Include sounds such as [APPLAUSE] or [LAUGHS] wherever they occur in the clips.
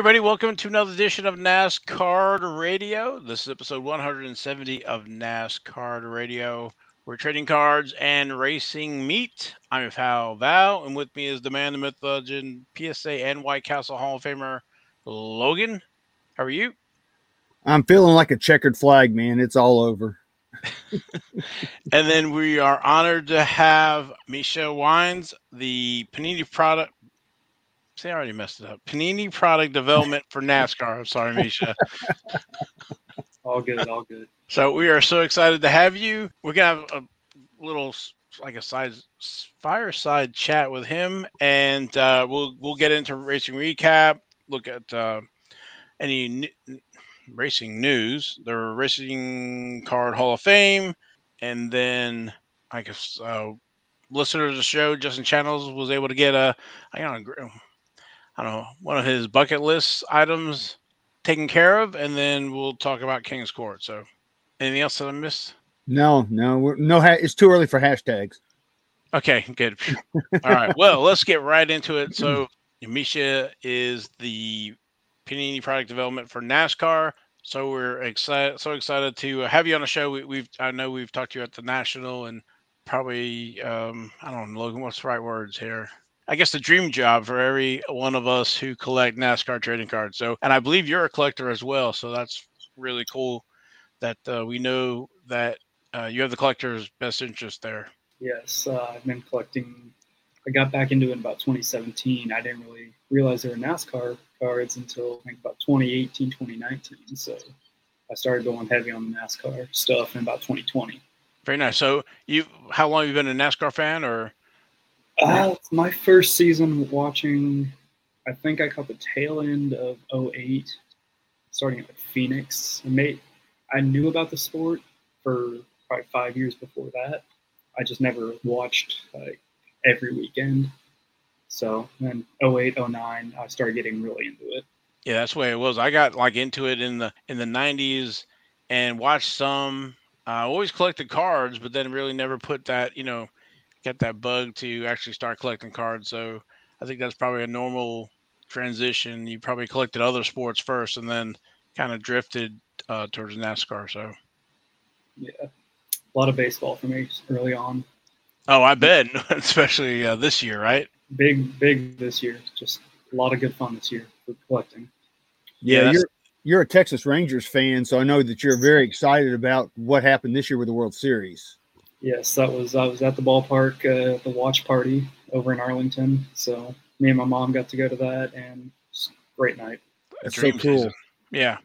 Everybody, welcome to another edition of NasCard Radio. This is episode 170 of NasCard Radio. We're trading cards and racing meet. I'm Val Val, and with me is the man, the myth, legend, PSA and White Castle Hall of Famer, Logan. How are you? I'm feeling like a checkered flag, man. It's all over. [LAUGHS] and then we are honored to have Misha Wines, the Panini product See, I already messed it up. Panini product development for NASCAR. I'm sorry, Misha. all good, all good. So we are so excited to have you. We're gonna have a little like a side fireside chat with him, and uh, we'll we'll get into racing recap. Look at uh, any n- racing news, the Racing Card Hall of Fame, and then I guess uh, listener to the show, Justin Channels, was able to get a I don't know I don't know, one of his bucket list items taken care of, and then we'll talk about King's Court. So, anything else that I missed? No, no, no. Ha- it's too early for hashtags. Okay, good. All right. Well, let's get right into it. So, Misha is the Panini product development for NASCAR. So we're excited, so excited to have you on the show. We, have I know we've talked to you at the national and probably, um, I don't know, Logan, what's the right words here? I guess the dream job for every one of us who collect NASCAR trading cards. So, and I believe you're a collector as well. So that's really cool that uh, we know that uh, you have the collector's best interest there. Yes, uh, I've been collecting. I got back into it in about 2017. I didn't really realize there were NASCAR cards until I think about 2018, 2019. So I started going heavy on the NASCAR stuff in about 2020. Very nice. So you, how long have you been a NASCAR fan, or uh, my first season watching, I think I caught the tail end of 08, starting at Phoenix. I, made, I knew about the sport for probably five years before that. I just never watched like every weekend. So then 08, 09, I started getting really into it. Yeah, that's the way it was. I got like into it in the in the 90s and watched some. I uh, always collected cards, but then really never put that, you know, get that bug to actually start collecting cards. So I think that's probably a normal transition. You probably collected other sports first and then kind of drifted uh, towards NASCAR. So yeah, a lot of baseball for me early on. Oh, I bet, [LAUGHS] especially uh, this year, right? Big, big this year. Just a lot of good fun this year for collecting. Yeah, yeah you're you're a Texas Rangers fan, so I know that you're very excited about what happened this year with the World Series. Yes, that was I was at the ballpark, uh, the watch party over in Arlington. So me and my mom got to go to that, and great night. That's so cool. Season. Yeah.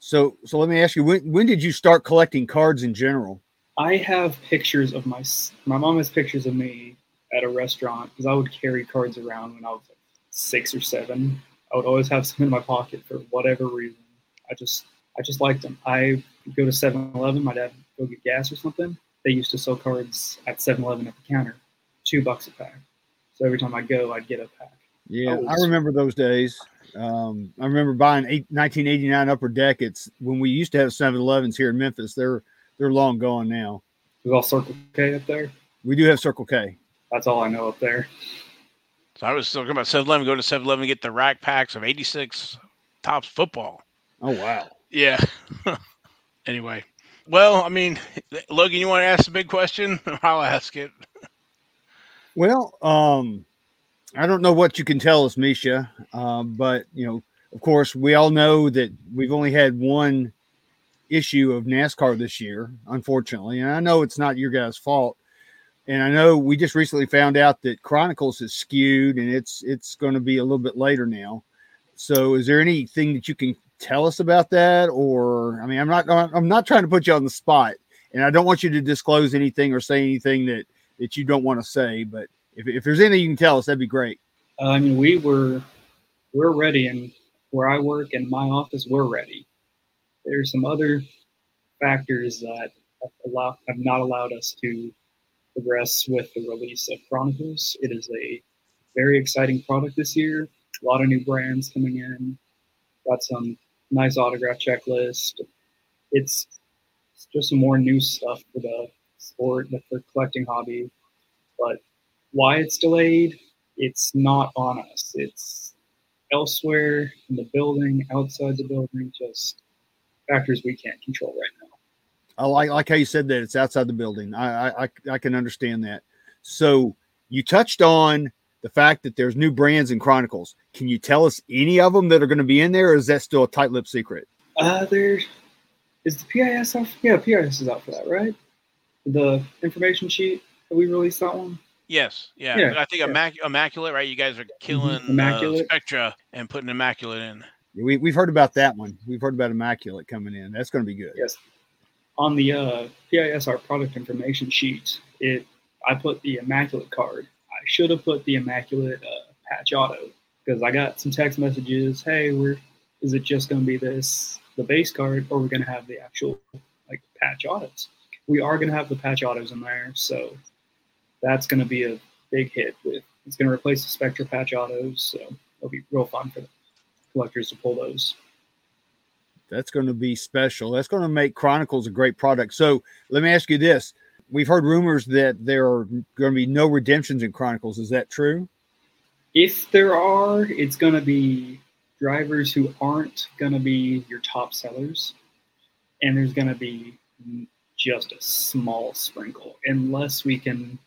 So so let me ask you when when did you start collecting cards in general? I have pictures of my my mom has pictures of me at a restaurant because I would carry cards around when I was like six or seven. I would always have some in my pocket for whatever reason. I just I just liked them. I go to 7-Eleven, my dad go get gas or something they used to sell cards at 7-Eleven at the counter, two bucks a pack. So every time I go, I'd get a pack. Yeah, I, I remember those days. Um, I remember buying eight, 1989 Upper Deck. It's when we used to have 7-Elevens here in Memphis. They're they're long gone now. Is all Circle K up there? We do have Circle K. That's all I know up there. So I was talking about 7-Eleven. Go to 7-Eleven, get the rack packs of 86 Topps football. Oh wow. Yeah. [LAUGHS] anyway, well, I mean, Logan, you want to ask the big question? [LAUGHS] I'll ask it. Well, um, I don't know what you can tell us, Misha, um, but you know, of course, we all know that we've only had one issue of NASCAR this year, unfortunately, and I know it's not your guys' fault. And I know we just recently found out that Chronicles is skewed, and it's it's going to be a little bit later now. So, is there anything that you can tell us about that or i mean i'm not i'm not trying to put you on the spot and i don't want you to disclose anything or say anything that that you don't want to say but if, if there's anything you can tell us that'd be great. I mean we were we're ready and where i work in my office we're ready. There's some other factors that allow, have not allowed us to progress with the release of chronicles. It is a very exciting product this year. A lot of new brands coming in. Got some nice autograph checklist. It's, it's just some more new stuff for the sport, the collecting hobby. But why it's delayed, it's not on us. It's elsewhere in the building, outside the building, just factors we can't control right now. I like like how you said that it's outside the building. I I I can understand that. So you touched on the fact that there's new brands in Chronicles. Can you tell us any of them that are going to be in there, or is that still a tight-lipped secret? Uh, there is is the PIS out. Yeah, PIS is out for that, right? The information sheet that we released that one. Yes, yeah. Yeah, I think yeah. Immac- immaculate, right? You guys are killing Immaculate. Uh, Spectra and putting immaculate in. We we've heard about that one. We've heard about Immaculate coming in. That's going to be good. Yes. On the uh, PISR product information sheet, it I put the immaculate card. Should have put the immaculate uh, patch auto because I got some text messages. Hey, we're is it just going to be this the base card, or we're going to have the actual like patch autos? We are going to have the patch autos in there, so that's going to be a big hit. With it's going to replace the Spectra patch autos, so it'll be real fun for the collectors to pull those. That's going to be special. That's going to make Chronicles a great product. So let me ask you this: We've heard rumors that there are going to be no redemptions in Chronicles. Is that true? If there are, it's going to be drivers who aren't going to be your top sellers, and there's going to be just a small sprinkle, unless we can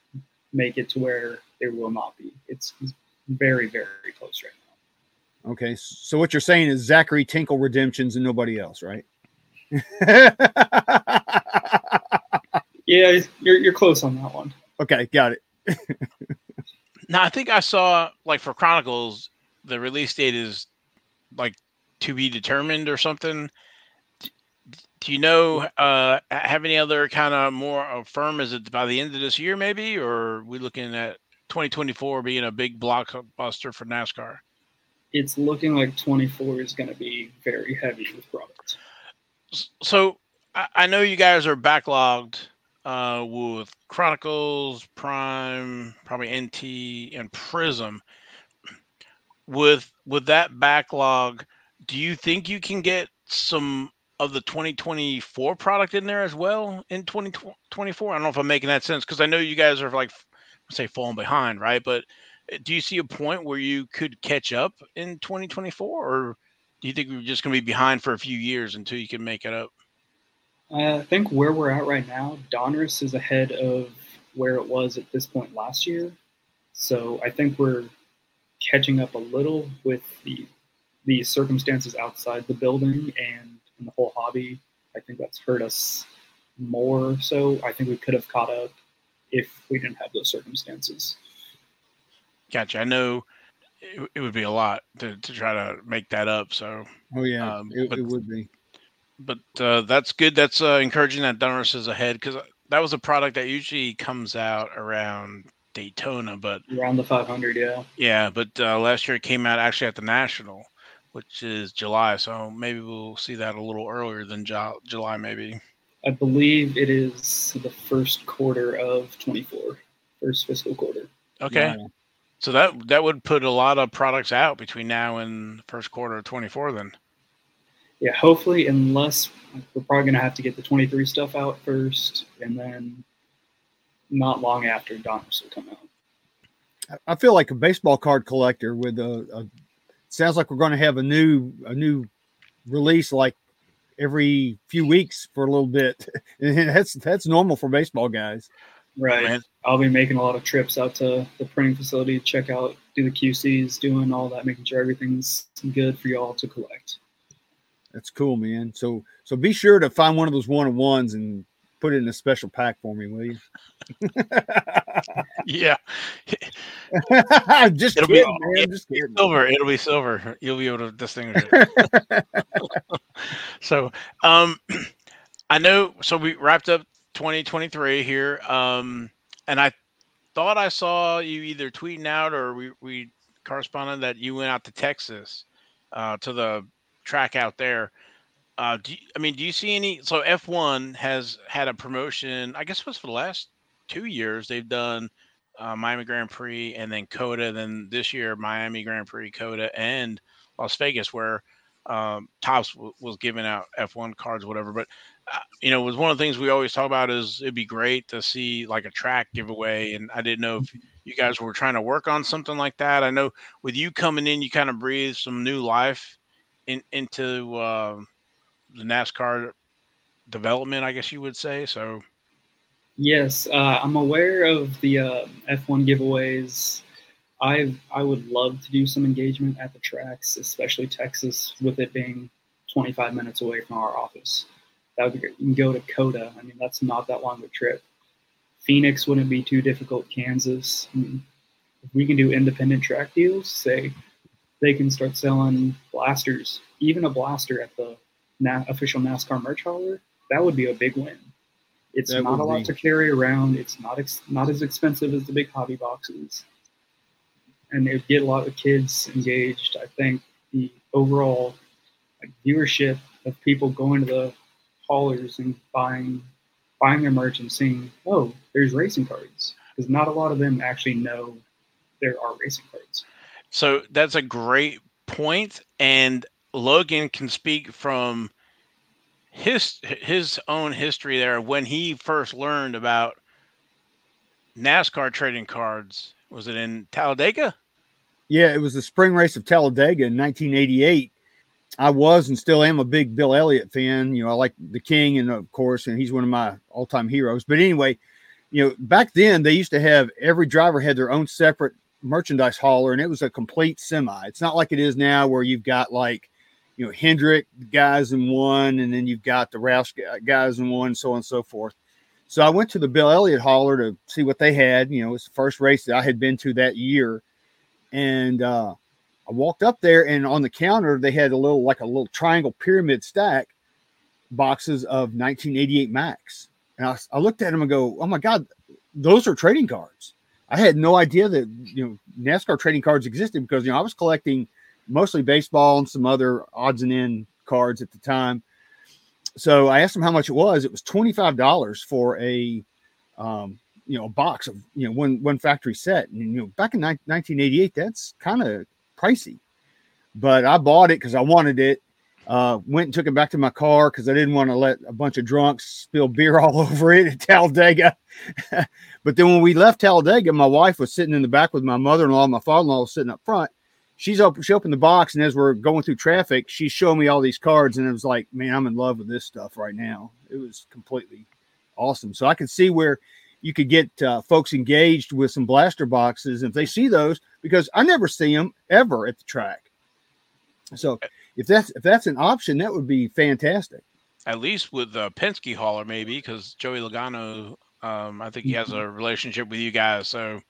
make it to where there will not be. It's very, very close right now. Okay. So what you're saying is Zachary Tinkle redemptions and nobody else, right? [LAUGHS] Yeah, you're, you're close on that one. okay, got it. [LAUGHS] Now I think I saw like for Chronicles, the release date is like to be determined or something. Do you know? Uh, have any other kind of more firm? Is it by the end of this year, maybe, or are we looking at 2024 being a big blockbuster for NASCAR? It's looking like 24 is going to be very heavy with products. So I, I know you guys are backlogged uh, with Chronicles, Prime, probably NT, and Prism. With with that backlog, do you think you can get some of the 2024 product in there as well in 2024? I don't know if I'm making that sense because I know you guys are like say falling behind, right? But uh, do you see a point where you could catch up in 2024, or do you think we're just going to be behind for a few years until you can make it up? I think where we're at right now, Donruss is ahead of where it was at this point last year. So I think we're catching up a little with the the circumstances outside the building and in the whole hobby. I think that's hurt us more. So I think we could have caught up if we didn't have those circumstances. Gotcha. I know it, it would be a lot to, to try to make that up. So, Oh yeah, Um, it, but- it would be. But uh, that's good. That's uh, encouraging that Donruss is ahead because that was a product that usually comes out around Daytona. But Around the 500, yeah. yeah, but uh, last year it came out actually at the National, which is July. So maybe we'll see that a little earlier than Ju- July, maybe. I believe it is the first quarter of 24, first fiscal quarter. Okay. Wow. So that that would put a lot of products out between now and first quarter of 24 then. Yeah, hopefully, unless we're probably going to have to get the 23 stuff out first, and then not long after Donruss will come out. I feel like a baseball card collector with a, a sounds like we're going to have a new a new release like every few weeks for a little bit. [LAUGHS] And that's that's normal for baseball guys. Right. Man. I'll be making a lot of trips out to the printing facility, check out, do the QCs, doing all that, making sure everything's good for y'all to collect. That's cool, man. So so be sure to find one of those one on ones and put it in a special pack for me, will you? [LAUGHS] Yeah. [LAUGHS] just It'll be kidding, all- man. Just kidding. silver. It'll be silver. You'll be able to distinguish it. [LAUGHS] so, um, I know. So we wrapped up 2023 here, um, and I thought I saw you either tweeting out or we we corresponded that you went out to Texas uh, to the track out there. Uh, do you, I mean, do you see any? So F1 has had a promotion. I guess it was for the last two years. They've done uh, Miami Grand Prix and then COTA. Then this year, Miami Grand Prix, COTA, and Las Vegas, where um, Topps w- was giving out F1 cards, whatever. But uh, you know, it was one of the things we always talk about is it'd be great to see like a track giveaway, and I didn't know if you guys were trying to work on something like that. I know with you coming in, you kind of breathe some new life in, into uh, the NASCAR development, I guess you would say. So, yes, uh, I'm aware of the uh, F1 giveaways. I I would love to do some engagement at the tracks, especially Texas, with it being 25 minutes away from our office. That would be great. You can go to COTA. I mean, that's not that long of a trip. Phoenix wouldn't be too difficult. Kansas. I mean, if we can do independent track deals, say they can start selling blasters, even a blaster at the na- official NASCAR merch hauler, that would be a big win. It's That not a lot be. to carry around. It's not ex- not as expensive as the big hobby boxes, and it would get a lot of kids engaged. I think the overall like, viewership of people going to the haulers and buying buying their merch and seeing, oh, there's racing cards, because not a lot of them actually know there are racing cards. So that's a great point, and Logan can speak from his his own history there when he first learned about NASCAR trading cards. Was it in Talladega? Yeah, it was the spring race of Talladega in 1988. I was and still am a big Bill Elliott fan. You know, I like the King, and of course, and he's one of my all-time heroes. But anyway, you know, back then they used to have every driver had their own separate merchandise hauler, and it was a complete semi. It's not like it is now where you've got like, you know, Hendrick guys in one, and then you've got the Roush guys in one, so on and so forth. So I went to the Bill Elliott hauler to see what they had. You know, it was the first race that I had been to that year and uh, I walked up there, and on the counter they had a little like a little triangle pyramid stack boxes of 1988 Maxx, and I, I looked at them and go, "Oh my God, those are trading cards." I had no idea that you know NASCAR trading cards existed because you know I was collecting mostly baseball and some other odds and end cards at the time. So I asked him how much it was. It was twenty five dollars for a um, you know a box of you know one one factory set and you know back in ni- 1988 that's kind of pricey but i bought it because i wanted it uh went and took it back to my car because i didn't want to let a bunch of drunks spill beer [LAUGHS] all over it at talladega. [LAUGHS] But then when we left talladega my wife was sitting in the back with my mother-in-law my father-in-law was sitting up front. She's open she opened the box and as we're going through traffic she's showing me all these cards and it was like man i'm in love with this stuff right now. It was completely awesome. So i could see where you could get uh, folks engaged with some blaster boxes if they see those because I never see them ever at the track. So if that's if that's an option, that would be fantastic. At least with the Penske hauler, maybe because Joey Logano, um, I think he has a relationship with you guys. So,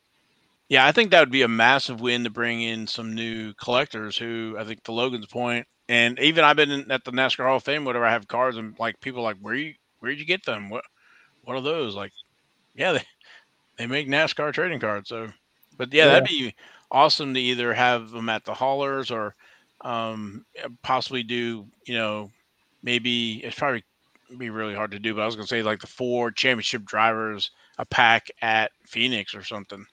yeah, I think that would be a massive win to bring in some new collectors. Who I think to Logan's point, and even I've been in, at the NASCAR Hall of Fame, whatever. I have cards and like people are like, where you where did you get them? What what are those? Like, yeah, they they make NASCAR trading cards. So, but yeah, that'd be awesome to either have them at the haulers or um, possibly do you know maybe it's probably be really hard to do, but I was gonna say like the four championship drivers a pack at Phoenix or something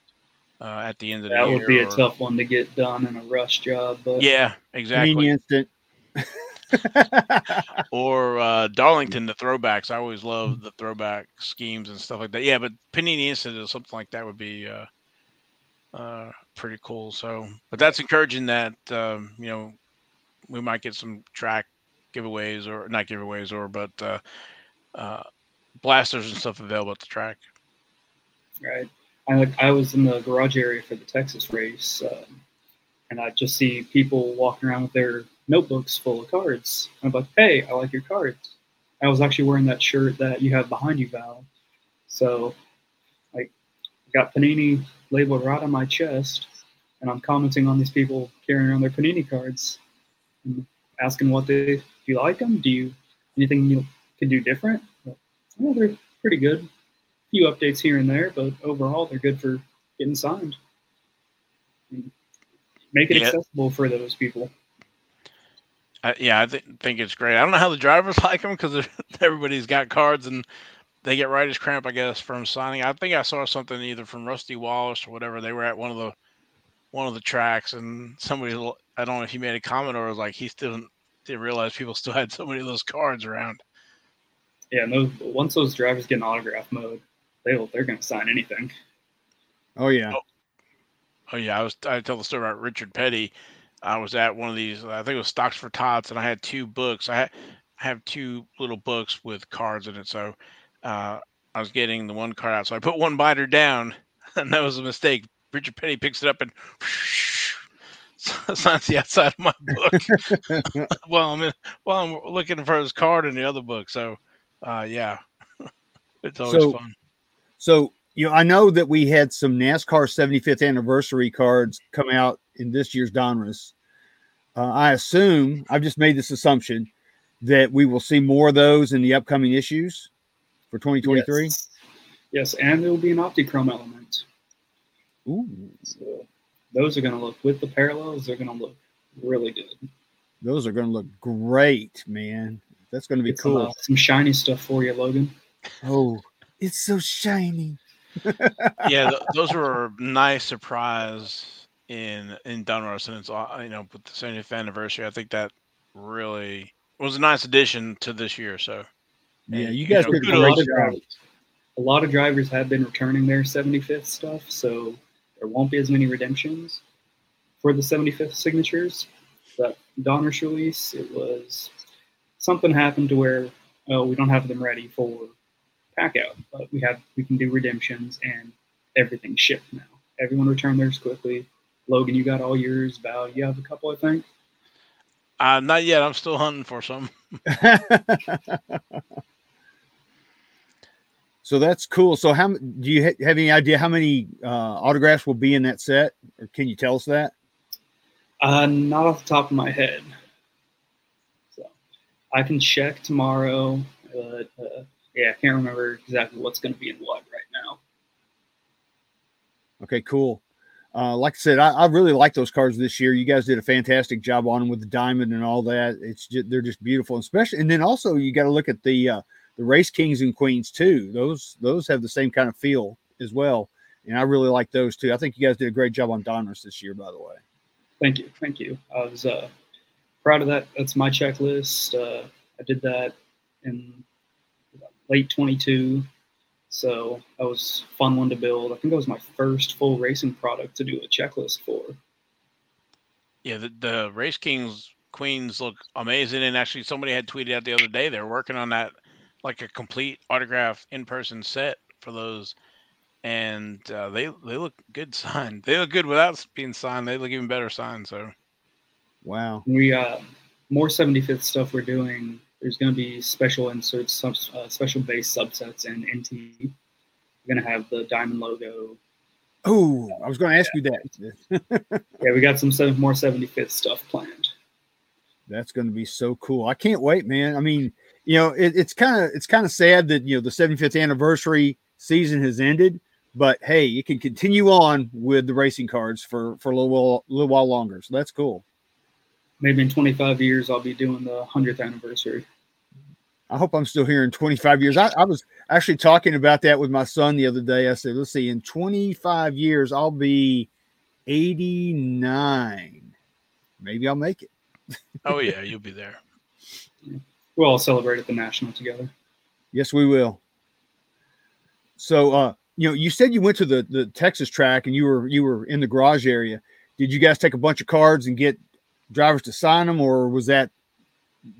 uh, at the end of That the year. That would be a or- tough one to get done in a rush job, but Yeah, exactly. Panini instant. [LAUGHS] Or uh, Darlington, the throwbacks. I always love the throwback schemes and stuff like that. Yeah, but Panini Instant or something like that would be uh, uh, pretty cool. So, but that's encouraging that um, you know we might get some track giveaways or not giveaways or but uh, uh, blasters and stuff available at the track. right. I I was in the garage area for the Texas race, um, and I just see people walking around with their notebooks full of cards. I'm like, hey, I like your cards. I was actually wearing that shirt that you have behind you, Val. So, like, I got Panini labeled right on my chest, and I'm commenting on these people carrying around their Panini cards, Mm-hmm. asking what they do you like them? Do you anything you can do different? Well, they're pretty good A few updates here and there, but overall they're good for getting signed. And Make it Yeah. accessible for those people. I, yeah, I th- think it's great. I don't know how the drivers [LAUGHS] like them because [LAUGHS] everybody's got cards and they get writer's cramp, I guess, from signing. I think I saw something either from Rusty Wallace or whatever. They were at one of the one of the tracks, and somebody, I don't know if he made a comment or was like, he still didn't realize people still had so many of those cards around. Yeah, and those, once those drivers get in autograph mode, they they're going to sign anything. Oh yeah. Oh. Oh yeah, I was I tell the story about Richard Petty. I was at one of these. I think it was Stocks for Tots, and I had two books. I, had, I have two little books with cards in it. So uh, I was getting the one card out. So I put one binder down, [LAUGHS] and that was a mistake. Richard Petty picks it up and [LAUGHS] signs the outside of my book [LAUGHS] while I'm in, while I'm looking for his card in the other book. So uh, yeah, [LAUGHS] it's always So- fun. So you know, I know that we had some NASCAR 75th anniversary cards come out in this year's Donruss. Uh, I assume I've just made this assumption that we will see more of those in the upcoming issues for 2023. Yes, yes and there will be an Optichrome element. Ooh, So those are going to look with the parallels. They're going to look really good. those are going to look great, man. That's going to be Get some, cool. uh, some shiny stuff for you, Logan. Oh, it's so shiny. [LAUGHS] yeah, th- those were a nice surprise in in Donruss, and it's all you know with the 70th anniversary. I think that really was a nice addition to this year. So Yeah, and, you guys know, did a a lot, of drivers, a lot of drivers have been returning their 75th stuff, so there won't be as many redemptions for the 75th signatures. That Donruss release, it was something happened to where oh we don't have them ready for pack out, but we have we can do redemptions and everything's shipped now. Everyone returned theirs quickly. Logan, you got all yours. Val, you have a couple, I think. Uh, not yet. I'm still hunting for some. [LAUGHS] so that's cool. So, how do you ha- have any idea how many uh, autographs will be in that set, or can you tell us that? Uh, not off the top of my head. So I can check tomorrow, but uh, yeah, I can't remember exactly what's going to be in what right now. Okay, cool. Uh, like I said, I, I really like those cards this year. You guys did a fantastic job on them with the diamond and all that. It's just, they're just beautiful, and especially. And then also you got to look at the uh, the race kings and queens too. Those those have the same kind of feel as well, and I really like those too. I think you guys did a great job on Donruss this year, by the way. Thank you, thank you. I was uh, proud of that. That's my checklist. Uh, I did that in late 22, so that was a fun one to build. I think that was my first full racing product to do a checklist for. Yeah, the, the race kings queens look amazing, and actually somebody had tweeted out the other day they're working on that like a complete autograph in person set for those. And uh, they they look good [LAUGHS] signed. They look good without being signed. They look even better signed. So Wow. We uh, more 75th stuff we're doing. There's going to be special inserts, some uh, special base subsets, and NT. We're going to have the diamond logo. Oh, I was going to ask you that. [LAUGHS] Yeah, we got some seven, more 75th stuff planned. That's going to be so cool. I can't wait, man. I mean, you know, it, it's kind of it's kind of sad that you know the 75th anniversary season has ended, but hey, you can continue on with the racing cards for for a little while, little while longer. So that's cool. Maybe in 25 years, I'll be doing the 100th anniversary. I hope I'm still here in 25 years. I, I was actually talking about that with my son the other day. I said, let's see, in 25 years, I'll be 89. Maybe I'll make it. oh yeah, you'll be there. We'll all celebrate at the national together. Yes, we will. So, uh, you know, you said you went to the the Texas track and you were you were in the garage area. Did you guys take a bunch of cards and get drivers to sign them, or was that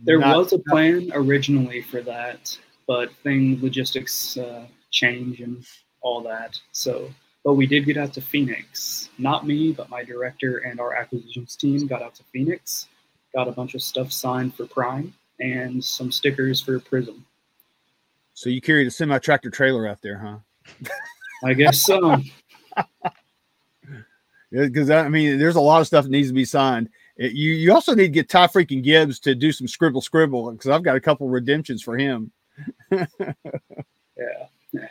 There not- was a plan originally for that, but thing logistics uh, change and all that. So, but we did get out to Phoenix. Not me, but my director and our acquisitions team got out to Phoenix. Got a bunch of stuff signed for Prime and some stickers for Prism. so you carried a semi tractor trailer out there, huh? I guess so. [LAUGHS] Because I mean, there's a lot of stuff that needs to be signed. It- you you also need to get Ty freaking Gibbs to do some scribble scribble because I've got a couple redemptions for him. yeah. yeah.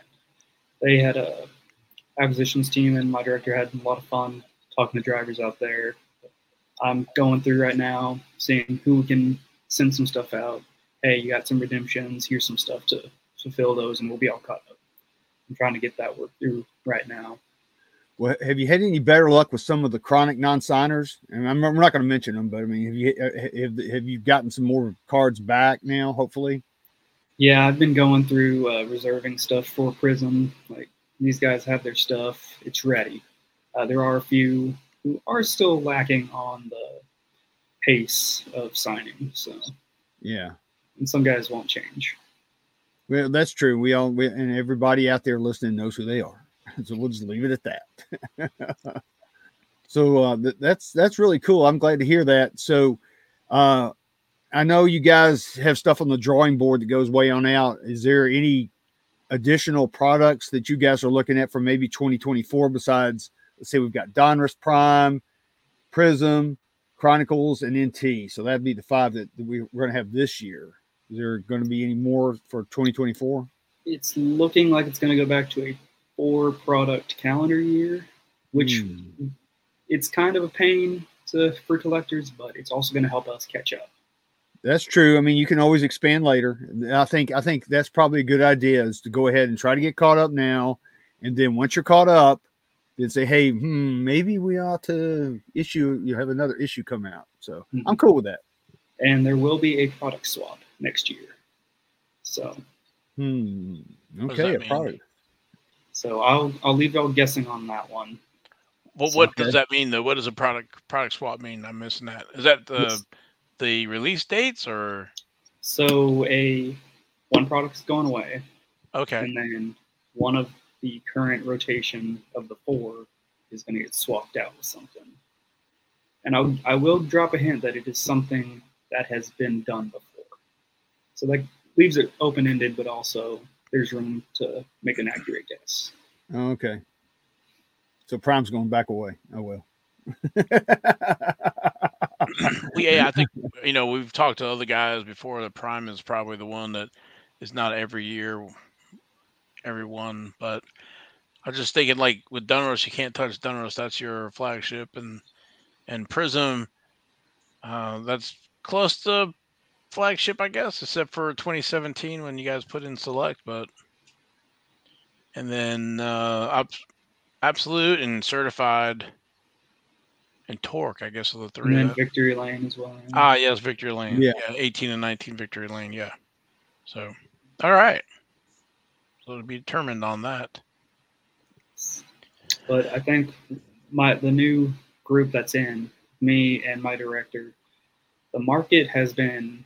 They had a acquisitions team, and my director had a lot of fun talking to drivers out there. I'm going through right now, seeing who can send some stuff out. Hey, you got some redemptions. Here's some stuff to fulfill those, and we'll be all caught up. I'm trying to get that work through right now. Well, have you had any better luck with some of the chronic non-signers? And I'm, I'm not going to mention them, but I mean, have you uh, have, have you gotten some more cards back now? Hopefully. Yeah, I've been going through uh, reserving stuff for Prism. Like these guys have their stuff; it's ready. Uh, there are a few who are still lacking on the pace of signing. So yeah, and some guys won't change. Well, that's true. We all we, and everybody out there listening knows who they are. [LAUGHS] so we'll just leave it at that. [LAUGHS] so uh, th- that's that's really cool. I'm glad to hear that. So uh, I know you guys have stuff on the drawing board that goes way on out. Is there any additional products that you guys are looking at for maybe 2024 besides let's say we've got Donruss Prime, Prism, Chronicles, and NT. So that'd be the five that, we're going to have this year. Is there going to be any more for 2024? It's looking like it's going to go back to a four product calendar year, which mm. it's kind of a pain to, for collectors, but it's also going to help us catch up. That's true. I mean, you can always expand later. I think I think that's probably a good idea is to go ahead and try to get caught up now, and then once you're caught up, then say, hey, hmm, maybe we ought to issue. You have another issue come out. So mm-hmm. I'm cool with that. And there will be a product swap next year. So. Hmm. Okay, a product. So I'll I'll leave y'all guessing on that one. Well, what okay. does that mean though? What does a product product swap mean? I'm missing that. Is that the yes. the release dates or? So a one product's going away. Okay. And then one of the current rotation of the four is going to get swapped out with something. And I, I will drop a hint that it is something that has been done before. So that leaves it open ended, but also there's room to make an accurate guess. Okay. So Prime's going back away. Oh well. [LAUGHS] yeah, I think you know we've talked to other guys before. The Prime is probably the one that is not every year, every one. But I was just thinking, like with Donruss, you can't touch Donruss. That's your flagship, and and Prism, uh, that's close to flagship, I guess, except for 2017 when you guys put in select. But and then uh, absolute and certified and torque, I guess, are the three. And victory lane as well. Ah, yes, victory lane. Yeah. yeah, 18 and 19 victory lane. Yeah. So, all right. So to be determined on that. But I think my the new group that's in me and my director, the market has been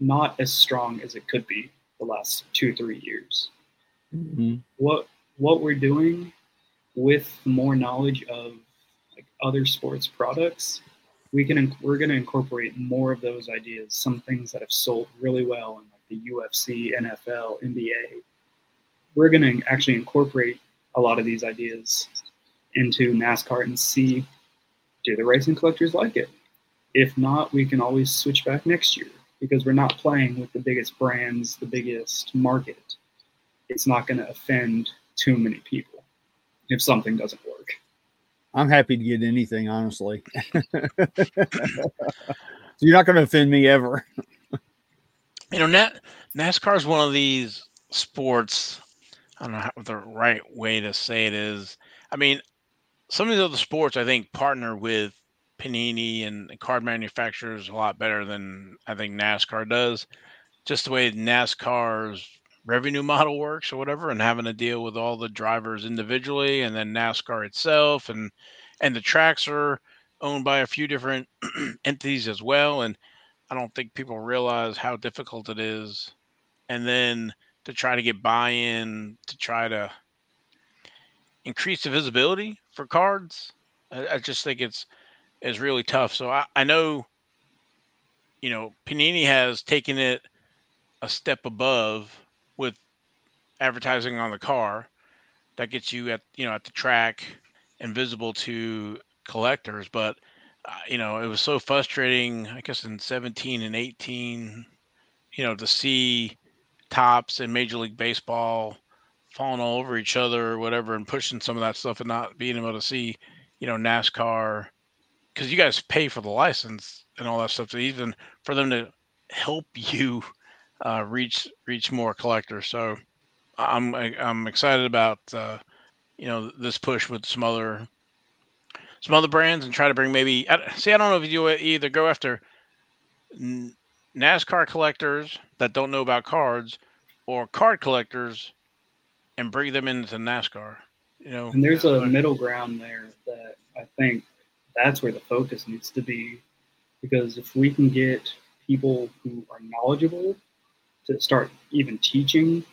not as strong as it could be the last two three years. Mm-hmm. What what we're doing with more knowledge of like other sports products, we can we're going to incorporate more of those ideas. Some things that have sold really well in like the UFC, NFL, NBA. We're going to actually incorporate a lot of these ideas into NASCAR and see do the racing collectors like it. If not, we can always switch back next year because we're not playing with the biggest brands, the biggest market. It's not going to offend too many people if something doesn't work. I'm happy to get anything, honestly. [LAUGHS] so you're not going to offend me ever. you know, NASCAR is one of these sports. I don't know how the right way to say it is. I mean, some of these other sports, I think, partner with Panini and card manufacturers a lot better than I think NASCAR does. Just the way NASCAR's revenue model works or whatever, and having to deal with all the drivers individually, and then NASCAR itself, and and the tracks are owned by a few different [CLEARS THROAT] entities as well. And I don't think people realize how difficult it is. And then to try to get buy-in to try to increase the visibility for cards, I, I just think it's is really tough. So I, I know, you know, Panini has taken it a step above with advertising on the car. That gets you at you know at the track and visible to collectors. But uh, you know it was so frustrating i guess in 17 and 18 you know to see Topps and major league baseball falling all over each other or whatever and pushing some of that stuff and not being able to see you know nascar because you guys pay for the license and all that stuff. Even for them to help [LAUGHS] you uh, reach reach more collectors, so I'm I'm excited about uh, you know this push with some other some other brands and try to bring maybe see I don't know if you either go after NASCAR collectors that don't know about cards or card collectors and bring them into NASCAR. You know, and there's a middle ground there that I think that's where the focus needs to be because if we can get people who are knowledgeable to start even teaching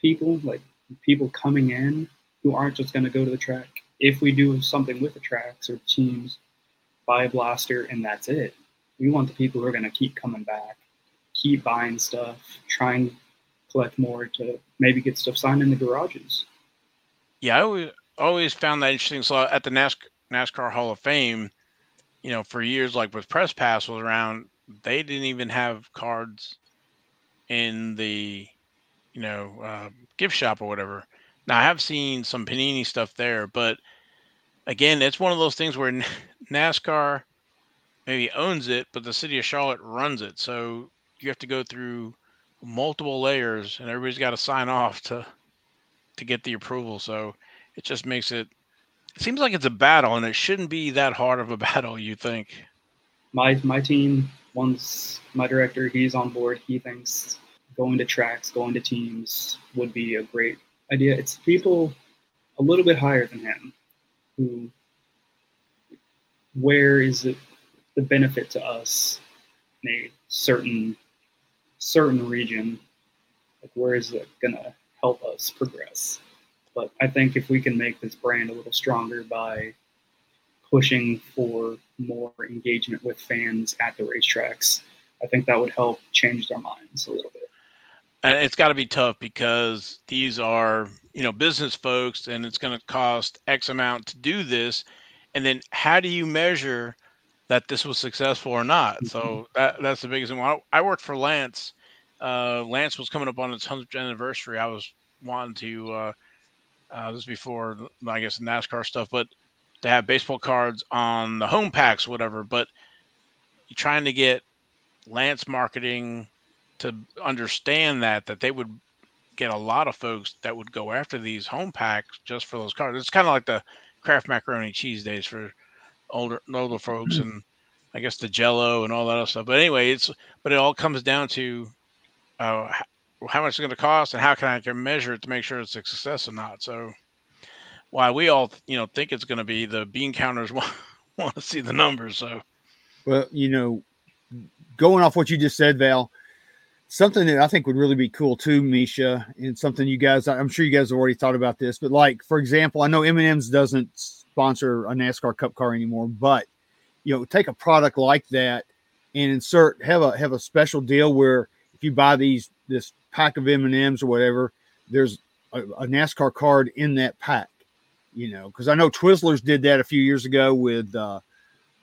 people like people coming in who aren't just going to go to the track if we do something with the tracks or teams buy a blaster and that's it we want the people who are going to keep coming back keep buying stuff try and collect more to maybe get stuff signed in the garages yeah i always, always found that interesting so at the NASCAR, NASCAR hall of fame you know for years like with press pass was around they didn't even have cards in the you know uh, gift shop or whatever. Now I have seen some Panini stuff there, but again, it's one of those things where [LAUGHS] NASCAR maybe owns it, but the city of Charlotte runs it. So you have to go through multiple layers, and everybody's got to sign off to to get the approval. So it just makes it. It seems like it's a battle, and it shouldn't be that hard of a [LAUGHS] battle. You think? My my team once my director, he's on board. He thinks going to tracks, going to teams would be a great idea. It's people a little bit higher than him who, where is it the benefit to us in a certain certain region? Like where is it gonna help us progress? But I think if we can make this brand a little stronger by pushing for more engagement with fans at the racetracks, I think that would help change their minds a little bit. And it's got to be tough because these are, you know, business folks and it's going to cost X amount to do this. And then how do you measure that this was successful or not? Mm-hmm. So that, that's the biggest thing. I, I worked for Lance. Uh, Lance was coming up on its 100th anniversary. I was wanting to, uh, uh, this before, I guess, NASCAR stuff, but to have baseball cards on the home packs, whatever. But you're trying to get Lance marketing to understand that that they would get a lot of folks that would go after these home packs just for those cards. It's kind of like the Kraft macaroni cheese days for older older folks, mm-hmm. and I guess the Jello and all that other stuff. But anyway, it's but it all comes down to uh, how much it's going to cost and how can I can measure it to make sure it's a success or not. So why we all you know think it's going to be the bean counters want, want to see the numbers. So well, you know, going off what you just said, Val, something that I think would really be cool too, Misha, and something you guys, I'm sure you guys have already thought about this, but like for example, I know M&M's doesn't sponsor a NASCAR Cup car anymore, but you know, take a product like that and insert have a have a special deal where if you buy these this pack of M&Ms or whatever, there's a, a NASCAR card in that pack. You know, because I know Twizzlers did that a few years ago with, uh,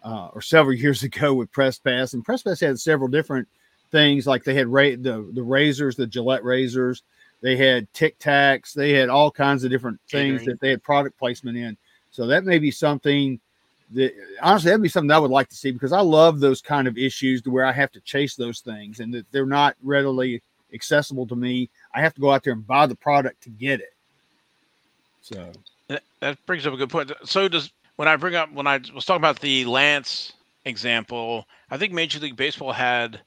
uh, or several [LAUGHS] years ago with Press Pass, and Press Pass had several different things like they had ra- the the razors, the Gillette razors, they had Tic Tacs, they had all kinds of different things Catering. that they had product placement in. So that may be something that honestly that'd be something I would like to see because I love those kind of issues to where I have to chase those things and that they're not readily accessible to me. I have to go out there and buy the product to get it. So that brings up a good point. So does when I bring up when I was talking about the Lance example, I think Major League Baseball had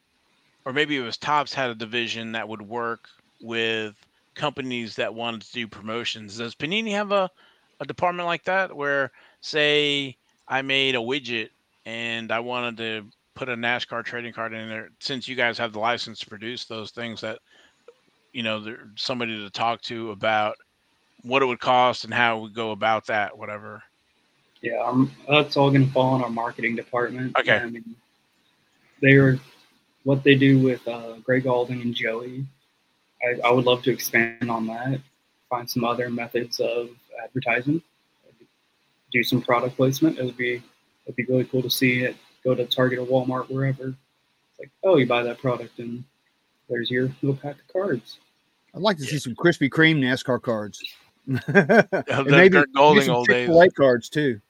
or maybe it was Topps had a division that would work with companies that wanted to do promotions. Does Panini have a, a department like that where, say, I made a widget and I wanted to put a NASCAR trading card in there? Since you guys have the license to produce those things, that you know, there's somebody to talk to about what it would cost and how we go about that, whatever. Yeah, um, that's all going to fall on our marketing department. Okay. I mean, they are what they do with uh, Greg Alden and Joey. I, I, would love to expand on that. Find some other methods of advertising. Do some product placement. It would be it'd be really cool to see it go to Target or Walmart wherever. It's like, oh, you buy that product and there's your little pack of cards. I'd like to yeah. see some Krispy Kreme NASCAR cards. [LAUGHS] yeah, and maybe Golding all days. cards too.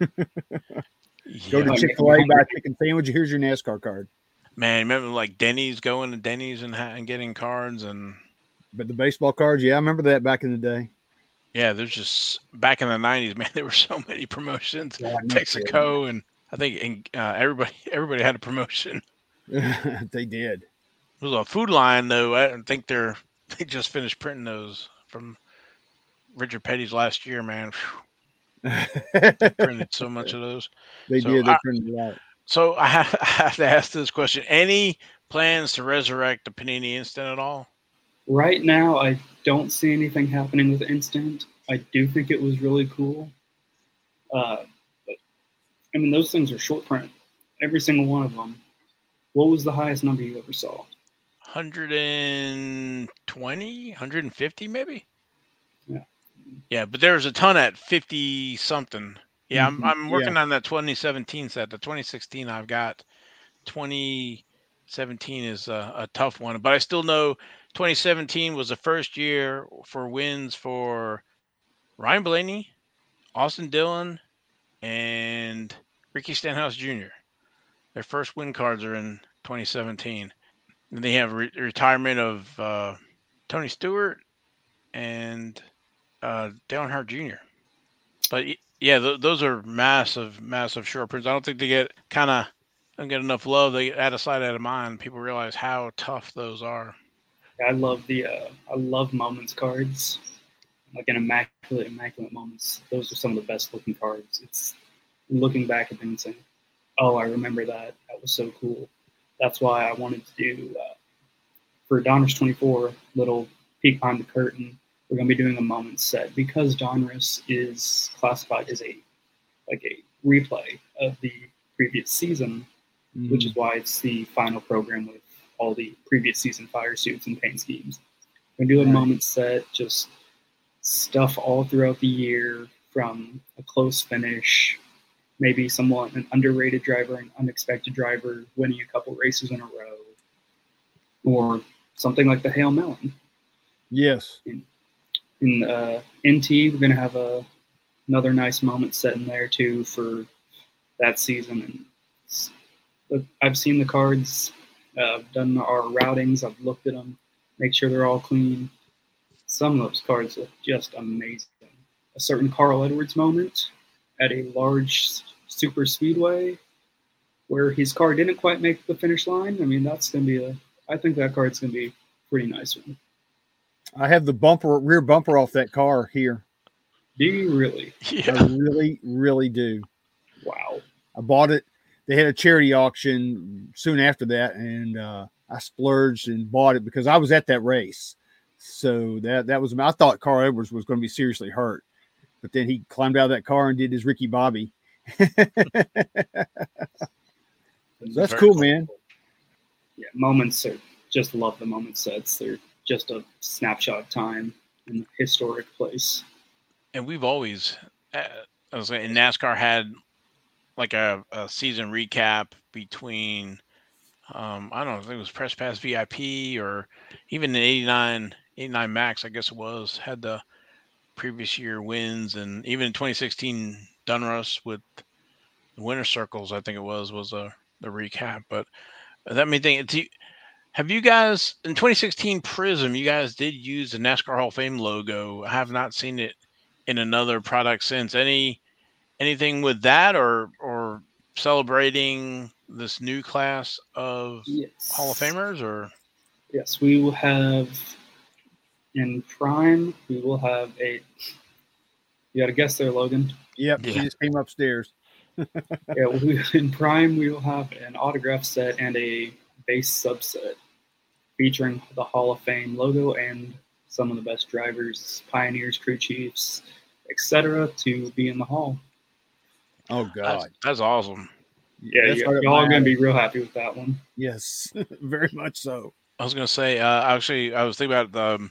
[LAUGHS] Go to Chick Fil A, buy a chicken sandwich. Here's your NASCAR card. Man, remember like Denny's going to Denny's and, and getting cards and. But the baseball cards, yeah, I remember that back in the day. Yeah, there's just back in the '90s, [LAUGHS] man. There were so many promotions. Yeah, Texaco and I think in, uh, everybody [LAUGHS] everybody had a promotion. [LAUGHS] they did. It was a food line though. I don't think they're they just finished printing those from Richard Petty's last year, man. Printed so much of those. they So did. They I- printed it out. So I have, I have to ask this question: Any plans to resurrect the Panini Instant at all? Right now, I don't see anything happening with Instant. I do think it was really cool. Uh, but, I mean, those things are short print. Every single one of them. What was the highest number you ever saw? 120, 150 maybe? Yeah. Yeah, but there's a ton at 50 something. Yeah, I'm, Mhm, I'm working on that 2017 set. The 2016 I've got. 2017 is a, a tough one, but I still know 2017 was the first year for wins for Ryan Blaney, Austin Dillon, and Ricky Stenhouse Jr. Their first win cards are in 2017. And they have re- retirement of uh, Tony Stewart and uh, Dale Earnhardt Jr. But yeah, th- those are massive, massive short prints. I don't think they get kind of don't get enough love. They get out of sight, out of mind. People realize how tough those are. I love the uh, I love moments cards, like an immaculate, immaculate moments. Those are some of the best looking cards. It's looking back at them and saying, "Oh, I remember that. That was so cool." That's why I wanted to do uh, for Donruss 24 little peek behind the curtain. We're going to be doing a moments set because Donruss is classified as a like a replay of the previous season which is why it's the final program with all the previous season fire suits and paint schemes. We do a Right. moment set, just stuff all throughout the year from a close finish, maybe somewhat an underrated driver, an unexpected driver winning a couple races in a row, or something like the Hail Melon. Yes. In uh, NT, we're going to have a another nice moment set in there too for that season. And I've seen the cards, uh, I've done our routings, I've looked at them, make sure they're all clean. Some of those cards look just amazing. A certain Carl Edwards moment at a large s- super speedway where his car didn't quite make the finish line. I mean, that's going to be a. I think that card's going to be a pretty nice one. I have the bumper, rear bumper off that car here. Do you really? [LAUGHS] I Yeah. really, really do. Wow. I bought it. They had a charity auction soon after that, and uh, I splurged and bought it because I was at that race. So that that was I thought Carl Edwards was going to be seriously hurt, but then he climbed out of that car and did his Ricky Bobby. [LAUGHS] That's cool, cool. man. Yeah, moments are just love the moment sets. They're just a snapshot of time in a historic place. and we've always, uh, I was saying, NASCAR had like a, a season recap between, um, I don't know, I think it was Press Pass VIP or even in 89, 89 Maxx, I guess it was, had the previous year wins. And even in 2016, Donruss with the winner circles, I think it was, was a, the recap. But that made do have you guys, in 2016 Prism, you guys did use the NASCAR Hall of Fame logo. I have not seen it in another product since. Any anything with that or or celebrating this new class of Yes. Hall of Famers or Yes, we will have in Prime. We will have a. You got a guess there, Logan. Yep, she Yeah. just came upstairs. [LAUGHS] Yeah, we, in Prime we will have an autograph set and a base subset featuring the Hall of Fame logo and some of the best drivers, pioneers, crew chiefs, etc., to be in the hall. Oh God, that's awesome. Yeah, That's you, right up y'all are going to be real happy with that one. yes, [LAUGHS] very much so. I was gonna say, uh, actually, I was thinking about um,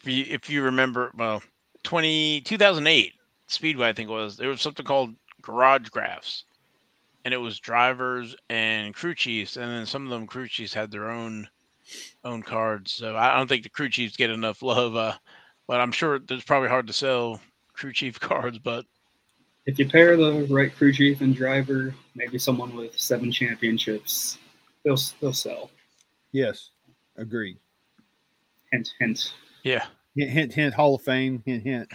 if you if you remember, well, 20, 2008 Speedway, I think it was there was something called Garage Graphs, and it was drivers and crew chiefs, and then some of them crew chiefs had their own own cards. So I don't think the crew chiefs get enough love, uh, but I'm sure it's probably hard to sell crew chief [LAUGHS] cards. But If you pair the right crew chief and driver, maybe someone with seven championships, they'll they'll sell. Yes, agreed. Hint, hint. yeah, Hint, hint, hint. Hall of Fame. Hint, hint.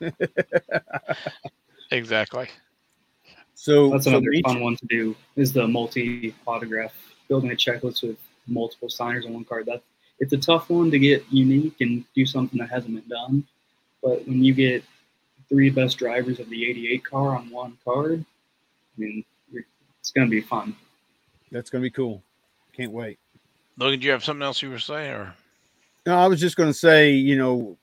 [LAUGHS] exactly. So That's so another each- fun one to do. Is the multi autograph building a checklist with multiple signers on one card. That it's a tough one to get unique and do something that hasn't been done. But when you get three best drivers of the '88 car on one card, I mean, it's going to be fun. That's gonna be cool. Can't wait. Logan, do you have something else you were saying, or No, I was just going to say, you know,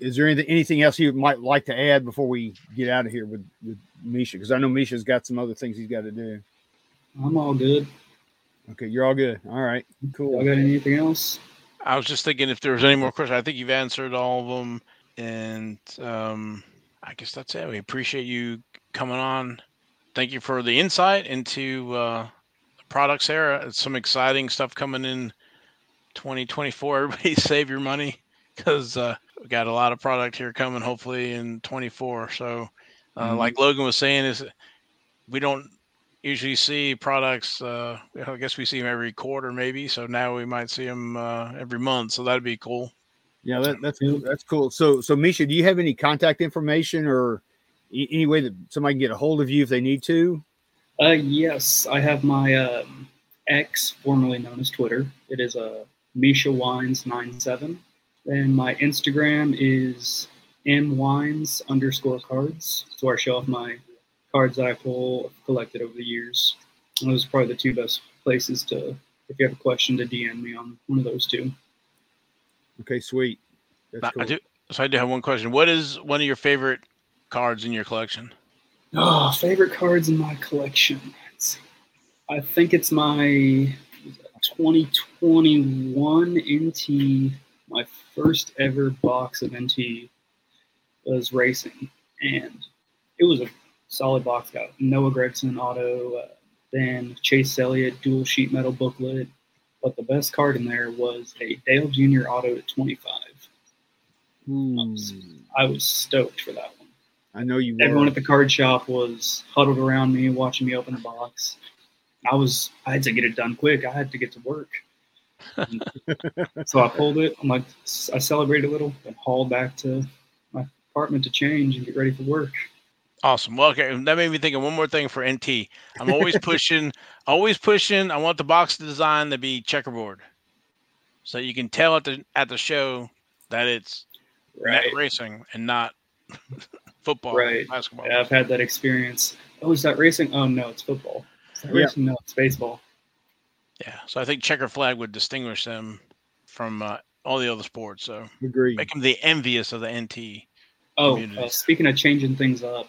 is there anything anything else you might like to add before we get out of here with with Misha? Because I know Misha's got some other things he's got to do. I'm all good. Okay, you're all good. All right, cool. Y'all got anything else? I was just thinking if there was any more questions. I think you've answered all of them, and um, I guess that's it. We appreciate you coming on. Thank you for the insight into uh, the products there. It's some exciting stuff coming in 2024. [LAUGHS] Everybody save your money because uh, we got a lot of product here coming. Hopefully in 24. So, uh, Mhm. like Logan was saying, is we don't usually see products. Uh, I guess we see them every quarter, maybe. So now we might see them uh, every month. So that'd be cool. Yeah, that, that's that's cool. So, so Misha, do you have any contact information or any way that somebody can get a hold of you if they need to? Uh, yes, I have my um, X, formerly known as Twitter. It is uh, Misha Wines nine seven, and my Instagram is M Wines underscore cards. So I show off my cards that I pull collected over the years. And those are probably the two best places to, if you have a question, to DM me on one of those two. Okay, sweet. That's I- cool. I do, so I do have one question. What is one of your favorite cards in your collection? Oh, favorite cards in my collection. Let's. I think it's my 2021 NT. My first ever box of NT was racing, and it was a solid box. Got Noah Gragson auto, uh, then Chase Elliott dual sheet metal booklet. But the best card in there was a Dale Jr. auto at 25. Hmm, I was stoked for that one. I know you. Were. Everyone at the card shop was huddled around me, watching me open the box. I was, I had to get it done quick. I had to get to work. [LAUGHS] so I pulled it. I'm like, I celebrated a little and hauled back to my apartment to change and get ready for work. Awesome. Well, okay, that made me think of one more thing for NT. I'm always pushing, always pushing. I want the box design to be checkerboard, so you can tell at the at the show that it's net Right. racing and not [LAUGHS] football, Right. basketball. Yeah, I've had that experience. Oh, is that racing? Oh, no, it's football. Is that Yeah. racing? No, it's baseball. Yeah. So I think checker flag would distinguish them from uh, all the other sports. So Agreed. make them the envious of the NT. Oh, uh, speaking of changing things up,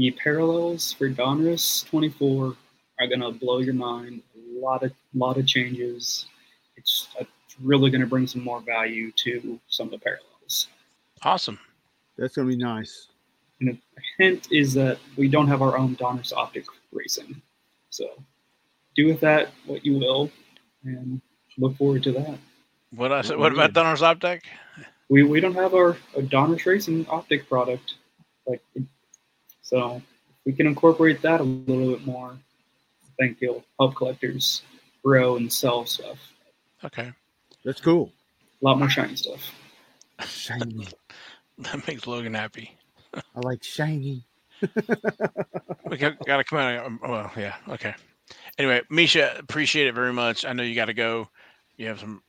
the parallels for Donruss 24 are gonna blow your mind. A lot of lot of changes. It's, it's really gonna bring some more value to some of the parallels. Awesome. That's gonna be nice. And a hint is that we don't have our own Donruss optic racing, so do with that what you will, and look forward to that. What I said. What about yeah. Donruss Optic? We we don't have our a Donruss racing optic product, like so. We can incorporate that a little bit more, I think it'll help collectors grow and sell stuff. Okay, That's cool. A lot more shiny stuff. Shiny. [LAUGHS] that makes Logan happy. I like shiny. [LAUGHS] We got, got to come out. um, Well, yeah. Okay. Anyway, Misha, appreciate it very much. I know you got to go. You have some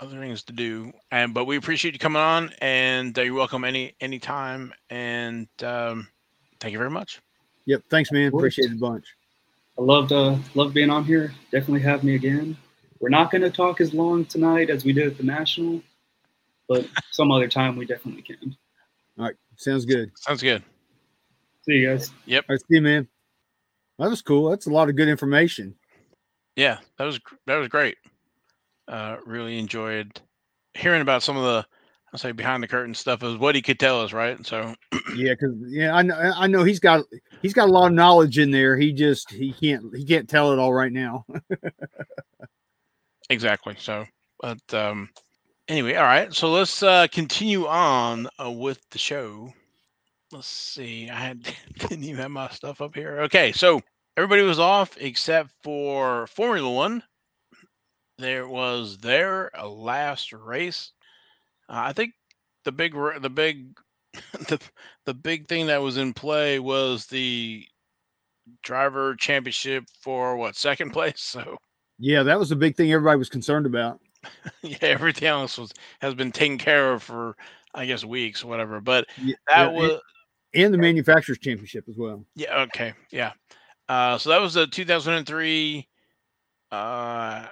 other things to do, and but we appreciate you coming on, and uh, you're welcome any any time. And um, thank you very much. Yep. Thanks, man. course. Appreciate it a bunch. I loved uh, loved being on here. Definitely have me again. We're not going to talk as long tonight as we did at the national, but some other time we definitely can. All right. Sounds good. Sounds good. See you guys. Yep. All right. See you, man. That was cool. That's a lot of good information. Yeah, that was gr- that was great. Uh, really enjoyed hearing about some of the I'll say behind the curtain stuff is what he could tell us, right? So [CLEARS THROAT] Yeah, because yeah, I know. I know he's got he's got a lot of knowledge in there. He just he can't he can't tell it all right now. [LAUGHS] Exactly. So, but um, anyway, all right. So let's uh, continue on uh, with the show. Let's see. I had [LAUGHS] didn't even have my stuff up here. Okay, so everybody was off except for Formula One. There was their last race. Uh, I think the big the big [LAUGHS] the the big thing that was in play was the driver championship for what second place. [LAUGHS] So yeah, that was the big thing everybody was concerned about. [LAUGHS] yeah, everything else was has been taken care of for I guess weeks whatever. But Yeah, that was and the manufacturers championship as well. yeah okay yeah. Uh, so that was the 2003 uh,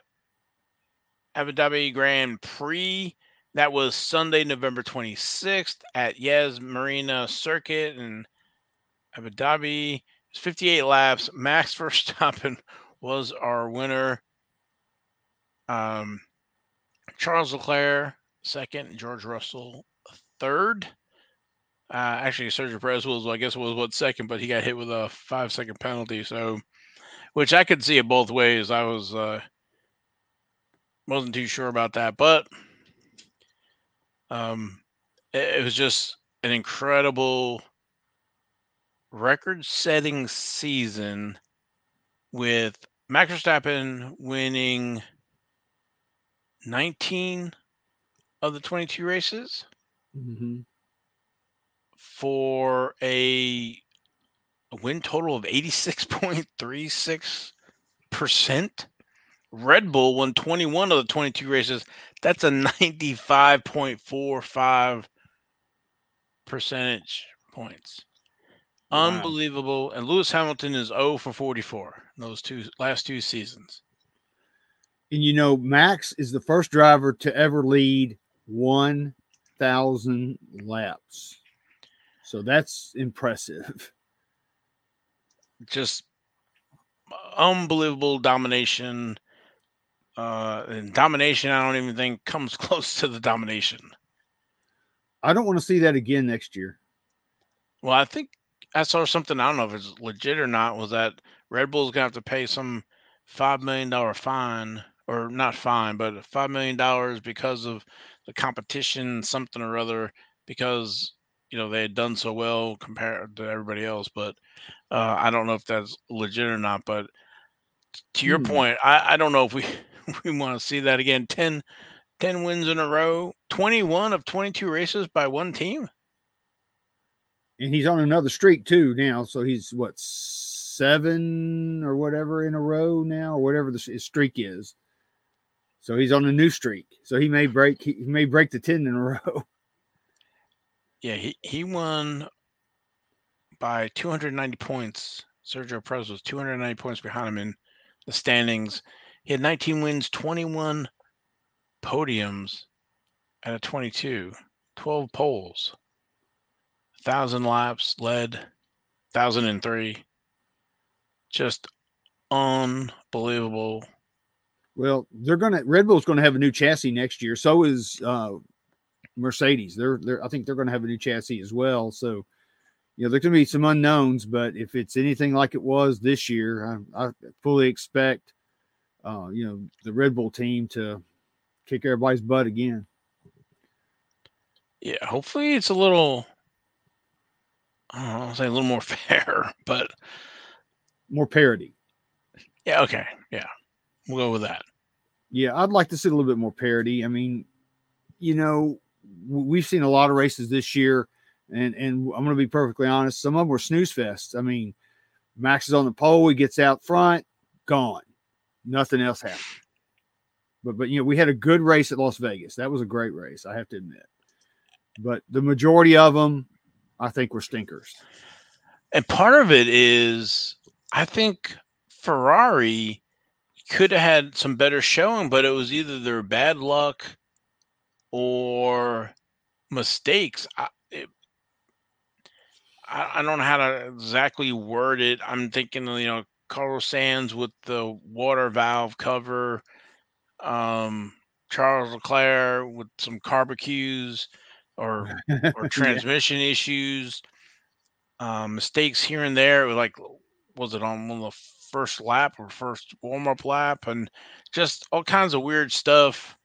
Abu Dhabi Grand Prix. That was Sunday, November 26th at Yas Marina Circuit in Abu Dhabi. It's 58 laps. Max [LAUGHS] Verstappen was our winner. Um, Charles Leclerc second, George Russell third. Uh, actually, Sergio Perez was, I guess, was what second, but he got hit with a five second penalty. So, which I could see it both ways. I was uh, wasn't too sure about that, but um, it, it was just an incredible record-setting season with Max Verstappen winning 19 of the 22 races Mm-hmm. for a, a win total of 86.36 percent. Red Bull won 21 of the 22 races. That's a 95.45 percentage points. Wow. Unbelievable. And Lewis Hamilton is 0 for 44 in those two last two seasons. And you know, Max is the first driver to ever lead 1,000 laps. So that's impressive. Just unbelievable domination. Uh, and domination, I don't even think comes [LAUGHS] close to the domination. I don't want to see that again next year. Well, I think I saw something. I don't know if it's legit or not. Was that Red Bull's gonna have to pay some five million dollar fine, or not fine, but five million dollars because of the competition, something or other, because you know they had done so well compared to everybody else. But uh, I don't know if that's legit or not. But to your Hmm. point, I, I don't know if we [LAUGHS] we want to see that again. 10, 10 wins in a row, twenty one of twenty two races by one team. And he's on another streak too now. So he's what seven or whatever in a row now, or whatever the his streak is. So he's on a new streak. So he may break he, he may break the 10 in a [LAUGHS] row. Yeah, he, he won by 290 points. Sergio Perez was 290 points behind him in the standings. He had 19 wins, 21 podiums out of 22, 12 poles, 1,000 laps led, 1,003. Just unbelievable. Well, they're gonna Red Bull's gonna have a new chassis next year. So is uh Mercedes. They're they're I think they're gonna have a new chassis as well. So you know, there's gonna be some unknowns, but if it's anything like it was this year, I, I fully expect uh, you know, the Red Bull team to kick everybody's butt again. Yeah, hopefully it's a little, I don't know, I'll say a little more [LAUGHS] fair, but More parity. yeah, okay. Yeah, we'll go with that. Yeah, I'd like to see a little bit more parity. I mean, you know, we've seen a lot of races this year, and and I'm going to be perfectly honest. Some of them were snooze fests. I mean, Max is on the pole, he gets out front, gone, nothing else happened. But but you know, we had a good race at Las Vegas. That was a great race, I have to admit. But the majority of them, I think, were stinkers. And part of it is, I think Ferrari could have had some better showing, but it was either their bad luck or mistakes. I, it, I, I don't know how to exactly word it. I'm thinking, you know, Carlos Sainz with the water valve cover, um, Charles Leclerc with some barbecues or or [LAUGHS] Yeah. transmission issues, um, mistakes here and there. Like, was it on one of the first lap or first warm up lap, and just all kinds of weird stuff.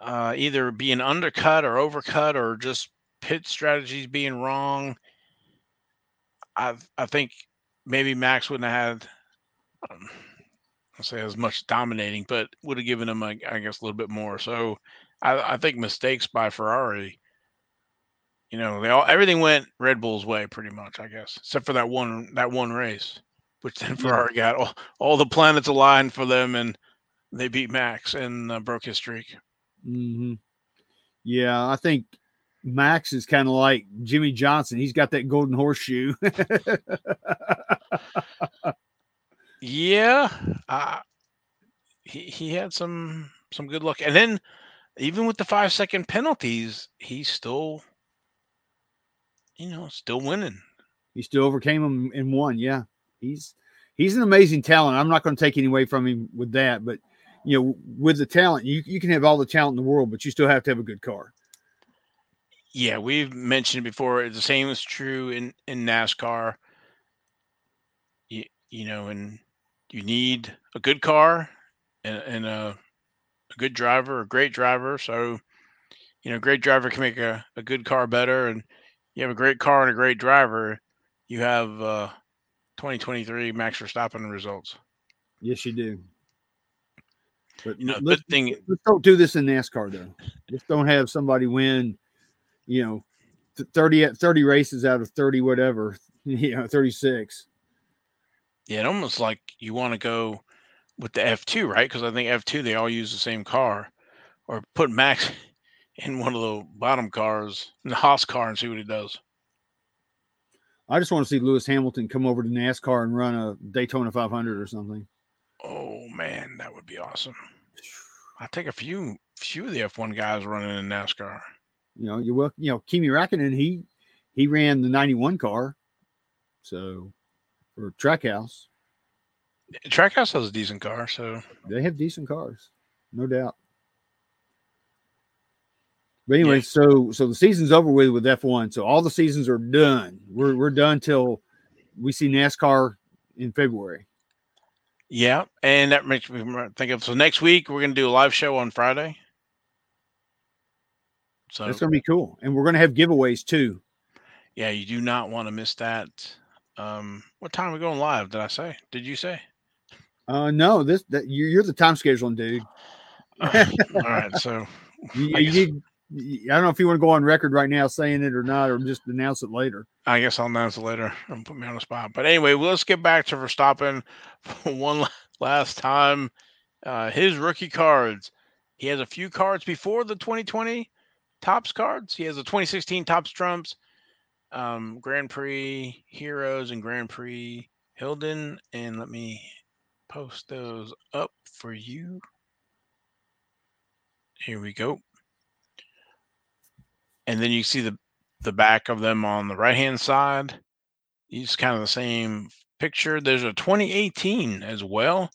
Uh, either being undercut or overcut, or just pit strategies being wrong. I I think maybe Max wouldn't have had. Um, I'll say as much dominating, but would have given him, I I guess, a little bit more. So, I, I think mistakes by Ferrari you know, they all everything went Red Bull's way pretty much, I guess, except for that one that one race, which then [LAUGHS] Ferrari got all, all the planets aligned for them, and they beat Max and uh, broke his streak. Mm-hmm. Yeah, I think Max is kind of like Jimmie Johnson. He's got that golden horseshoe. [LAUGHS] yeah, uh, he he had some some good luck, and then even with the five second penalties, he's still you know still winning. He still overcame him and won. Yeah, he's he's an amazing talent. I'm not going to take any away from him with that, but you know, with the talent, you you can have all the talent in the world, but you still have to have a good car. Yeah, we've mentioned before. The same is true in in NASCAR. You, you know, and you need a good car and, and a, a good driver, a great driver. So, you know, a great driver can make a, a good car better. And you have a great car and a great driver, you have uh, 2023 Max Verstappen results. Yes, you do. But you know, let's, thing, let's don't do this in NASCAR though. Just don't have somebody win, you know, 30 30 races out of 30 whatever, [LAUGHS] you know, 36. Yeah, it almost like you want to go with the F2, right? Because I think F2 they all use the same car, or put Max [LAUGHS] in one of the bottom cars, in the Haas car, and see what he does. I just want to see Lewis Hamilton come over to NASCAR and run a Daytona 500 or something. Oh man, that would be awesome. I take a few few of the F1 guys running in NASCAR. You know, you will. You know, Kimi Räikkönen he he ran the 91 car, so for Trackhouse. Trackhouse has a decent car, so they have decent cars, no doubt. But anyway, yeah. so so the season's over with with F1. So all the seasons are done. We're we're done till we see NASCAR in February. Yeah, and that makes me think of so next week we're going to do a live show on Friday. So that's going to be cool, and we're going to have giveaways too. Yeah, you do not want to miss that. Um, what time are we going live? Did I say? Did you say? Uh, no. This that you're the time scheduling dude. [LAUGHS] all right, so [LAUGHS] you, you, I don't know if you want to go on record right now saying it or not, or just announce it later. I guess I'll announce it later and put me on the spot. But anyway, well, let's get back to Verstappen one last time. Uh, his rookie cards. He has a few cards before the 2020 Topps cards. He has a 2016 Top Trumps, um, Grand Prix Heroes, and Grand Prix Hilden. And let me post those up for you. Here we go and then you see the the back of them on the right hand side. It's kind of the same picture. There's a 2018 as well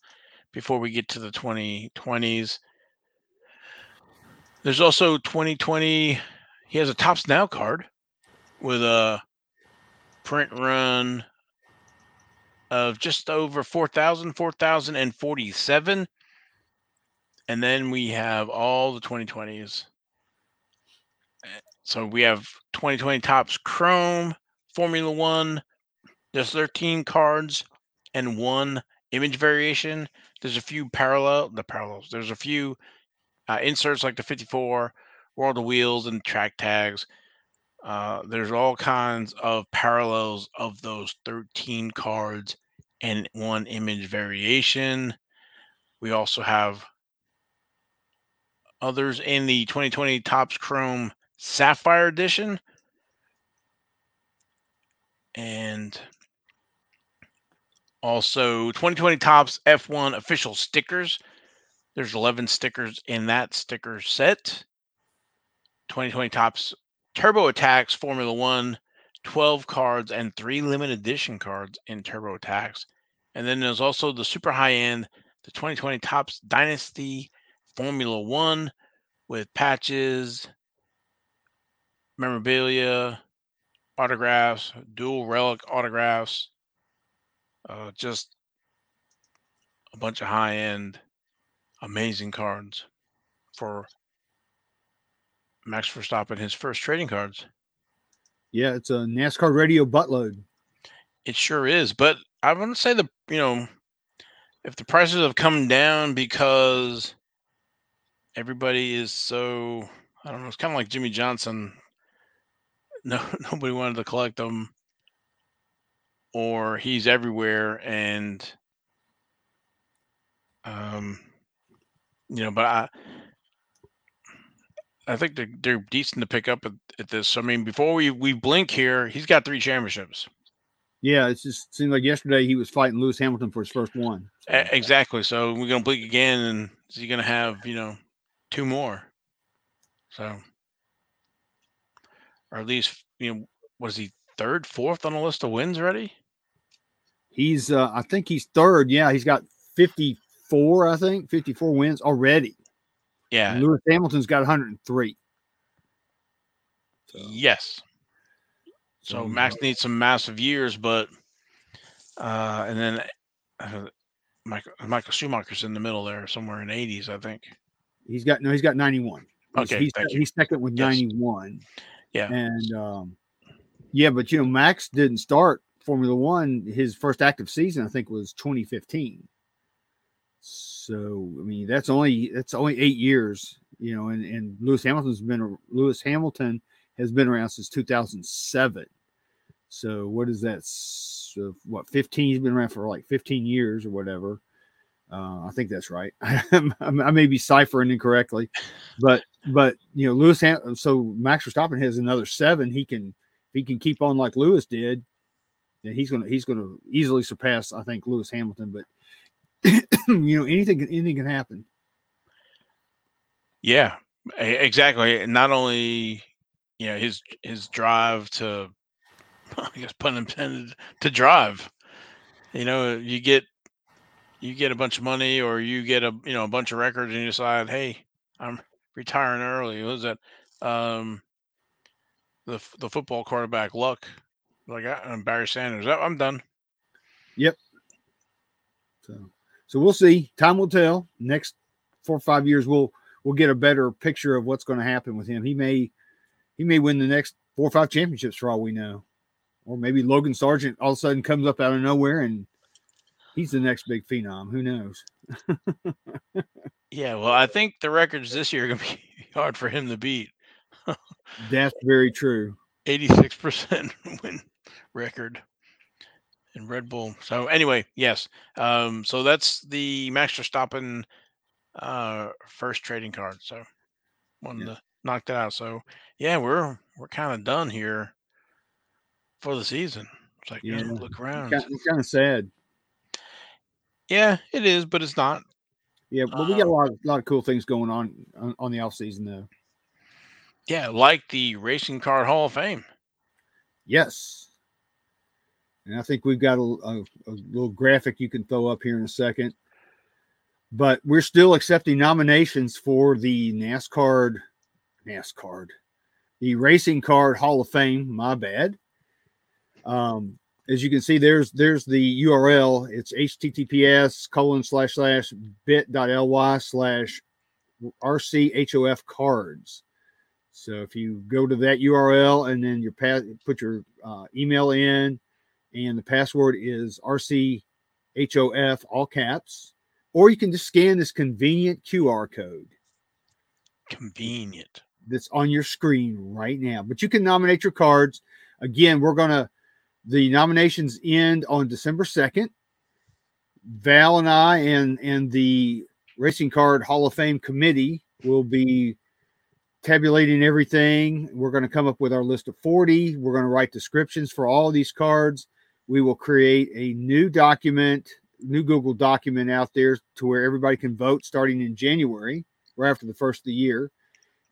before we get to the 2020s. There's also 2020. He has a Topps Now card with a print run of just over 4,000, 4,047. And then we have all the 2020s so we have 2020 Topps Chrome, Formula One. There's 13 cards and one image variation. There's a few parallel, the parallels. There's a few uh, inserts like the 54, World of Wheels, and track tags. Uh, there's all kinds of parallels of those 13 cards and one image variation. We also have others in the 2020 Topps Chrome Sapphire Edition. And also 2020 Topps F1 official stickers. There's 11 stickers in that sticker set. 2020 Topps Turbo Attax Formula One, 12 cards, and three limited edition cards in Turbo Attax. And then there's also the super high end, the 2020 Topps Dynasty Formula One with patches, memorabilia, autographs, dual relic autographs, uh, just a bunch of high end, amazing cards for Max Verstappen, his first trading cards. Yeah, it's a NasCard Radio buttload. It sure is. But I want to say the, you know, if the prices have come down because everybody is so, I don't know, it's kind of like Jimmie Johnson [LAUGHS] no nobody wanted to collect them, or he's everywhere and um, you know, but I I think they're they're decent to pick up at, at this. I mean, before we we blink here, he's got three championships. Yeah, it just seemed like yesterday he was fighting Lewis Hamilton for his first one. Exactly. So we're gonna blink again, and is he gonna have you know two more? So, or at least you know, was he third, fourth on the list of wins already? He's, uh, I think he's third. Yeah, he's got 54, I think, 54 wins already. Yeah. And Lewis Hamilton's got 103. So. Yes. So Max needs some massive years, but uh, and then uh, Michael, Michael Schumacher's in the middle there, somewhere in the 80s, I think. He's got no, he's got 91. Okay, he's, he's second with Yes. 91. Yeah. And um, yeah, but you know, Max didn't start Formula One. His first active season, I think, was 2015. So I mean, that's only that's only eight years, you know. And and Lewis Hamilton's been Lewis Hamilton has been around since 2007. So what is that? So what 15? He's been around for like 15 years or whatever. Uh, I think that's right. [LAUGHS] I may be ciphering incorrectly, but but you know Lewis. Ham- so Max Verstappen has another seven. He can he can keep on like Lewis did, then he's gonna he's gonna easily surpass I think Lewis Hamilton. But [LAUGHS] you know anything can- anything can happen. Yeah, exactly. Not only you know his his drive to, [LAUGHS] I guess pun intended, to drive. You know, you get you get a bunch of money, or you get a you know a bunch of records, and you decide, hey, I'm retiring early. What was that? Um, the the football quarterback Luck, like I, am Barry Sanders. "Oh, I'm done. Yep. So so we'll see. Time will tell. Next four or five years, we'll we'll get a better picture of what's going to happen with him. He may he may win the next four or five championships for all we know, or maybe Logan Sargeant all of a sudden comes up out of nowhere and he's the next big phenom. Who knows? Yeah, well, I think the records this year are gonna be [LAUGHS] hard for him to beat. [LAUGHS] That's very true. 86% [LAUGHS] win record in Red Bull. So anyway, yes. Um, so that's the Max Verstappen uh first trading card. So wanted Yeah. to knock that out. So yeah, we're we're kind of done here for the season. It's like Yeah. look around. It's kind of sad. Yeah, it is, but it's not. Yeah, but we got a Um, lot of lot of cool things going on on, on the off season though. Yeah, like the Racing Card Hall of Fame. Yes. And I think we've got a, a, a little graphic you can throw up here in a second. But we're still accepting nominations for the NASCAR, NASCAR, the Racing Card Hall of Fame. My bad. Um, as you can see, there's there's the URL. It's https colon slash slash bit.ly slash rchof cards. So if you go to that URL and then you put your uh, email in, and the password is RCHOF, all caps, or you can just scan this convenient QR code Convenient. that's on your screen right now. But you can nominate your cards. Again, we're gonna the nominations end on December second. Val and I and and the Racing Card Hall of Fame committee will be tabulating everything. We're going to come up with our list of 40. We're going to write descriptions for all these cards. We will create a new document, new Google document out there to where everybody can vote starting in January, right after the first of the year.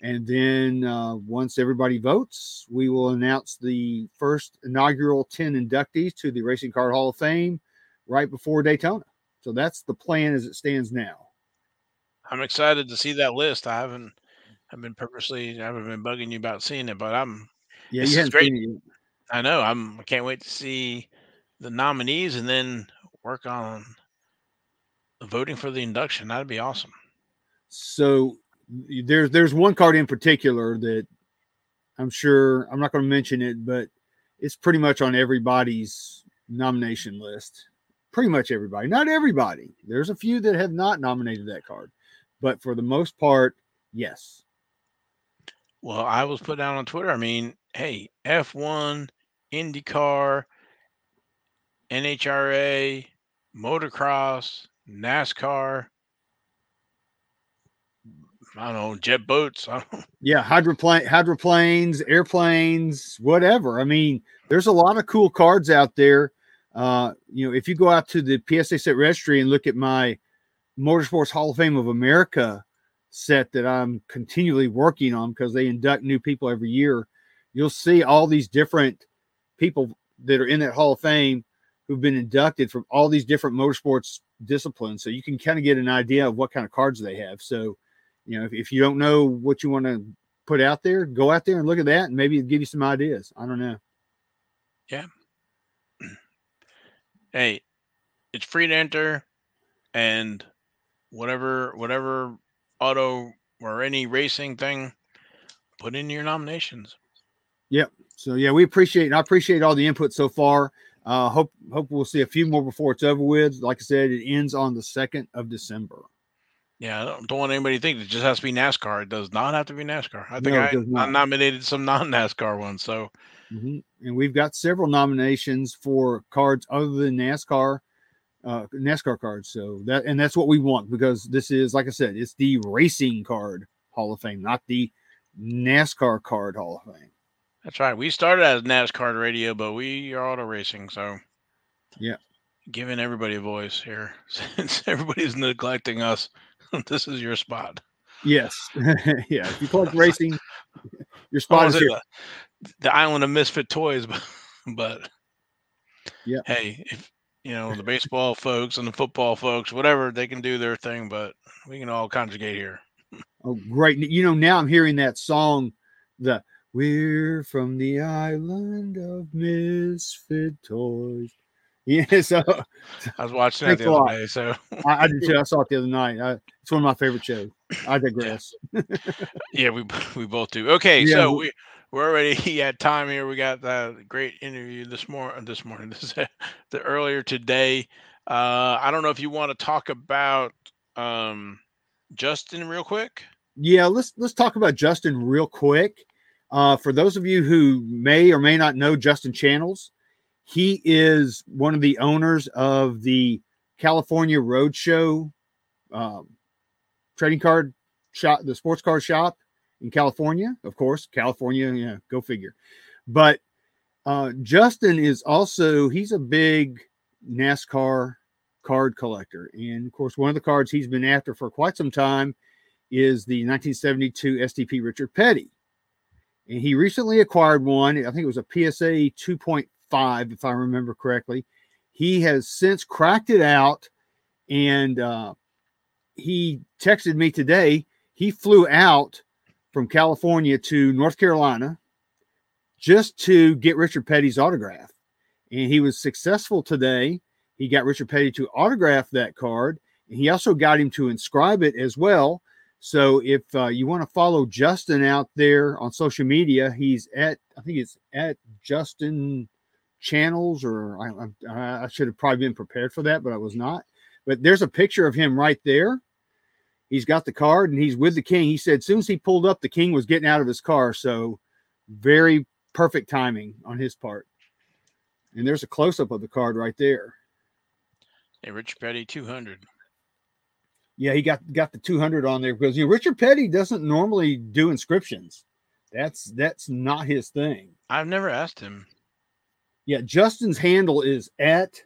And then uh, once everybody votes, we will announce the first inaugural 10 inductees to the Racing Card Hall of Fame right before Daytona. So that's the plan as it stands now. I'm excited to see that list. I haven't I've been purposely I haven't been bugging you about seeing it, but I'm Yeah, you haven't great. seen it yet. I know I'm I can't wait to see the nominees and then work on voting for the induction. That'd be awesome. So there's there's one card in particular that I'm sure I'm not going to mention it, but it's pretty much on everybody's nomination list. Pretty much everybody, not everybody. There's a few that have not nominated that card, but for the most part, yes. Well, I was put down on Twitter. I mean, hey, F1, IndyCar, NHRA, motocross, NASCAR. I don't know, jet boats. [LAUGHS] I don't Yeah, hydroplane, hydroplanes, airplanes, whatever. I mean, there's a lot of cool cards out there. Uh, you know, if you go out to the PSA set registry and look at my Motorsports Hall of Fame of America set that I'm continually working on because they induct new people every year, you'll see all these different people that are in that Hall of Fame who've been inducted from all these different motorsports disciplines. So you can kind of get an idea of what kind of cards they have. So, you know, if, if you don't know what you want to put out there, go out there and look at that and maybe give you some ideas. I don't know. Yeah. [CLEARS THROAT] Hey, it's free to enter and whatever whatever auto or any racing thing, put in your nominations. Yep. So yeah, we appreciate and I appreciate all the input so far. Uh, hope hope we'll see a few more before it's over with. Like I said, it ends on the second of December. Yeah, I don't, don't want anybody to think it just has to be NASCAR. It does not have to be NASCAR. I think No, I, I nominated some non NASCAR ones. So Mhm. And we've got several nominations for cards other than NASCAR, uh, NASCAR cards. So that and that's what we want because this is, like I said, it's the racing card Hall of Fame, not the NASCAR card Hall of Fame. That's right. We started as NasCard Radio, but we are auto racing. So Yeah. giving everybody a voice here [LAUGHS] since everybody's neglecting us. [LAUGHS] this is your spot. Yes, [LAUGHS] yeah. If you collect racing, your spot is here. the, the island of misfit toys, but, but Yeah. hey, if you know the baseball folks and the football folks, whatever, they can do their thing, but we can all conjugate here. Oh, great! You know, now I'm hearing that song, the "We're from the island of misfit toys." [LAUGHS] Yeah, so I was watching that the other day, so I, I did too. I [LAUGHS] saw it the other night. I, it's one of my favorite shows. I digress. [LAUGHS] yeah, we we both do. Okay, Yeah, so we- we we're already at time here. We got that great interview this morning. This morning, this the earlier today. Uh, I don't know if you want to talk about um, Justin real quick. Yeah, let's let's talk about Justin real quick. Uh, for those of you who may or may not know Justin Channels, he is one of the owners of the California Roadshow um, trading card shop, the sports card shop in California. Of course, California, yeah, go figure. But uh, Justin is also he's a big NASCAR card collector, and of course, one of the cards he's been after for quite some time is the 1972 STP Richard Petty. And he recently acquired one. I think it was a PSA 2.5, if I remember correctly. He has since cracked it out and uh, he texted me today. He flew out from California to North Carolina just to get Richard Petty's autograph. And he was successful today. He got Richard Petty to autograph that card. And he also got him to inscribe it as well. So if uh, you want to follow Justin out there on social media, he's at I think it's at Justin Channels, or I, I, I should have probably been prepared for that, but I was not. But there's a picture of him right there. He's got the card and he's with the king. He said as soon as he pulled up, the king was getting out of his car. So very perfect timing on his part. And there's a close up of the card right there. Hey, Richard Petty, two hundred. Yeah, he got got the 200 on there because you know Richard Petty doesn't normally do inscriptions. That's that's not his thing. I've never asked him. Yeah, Justin's handle is at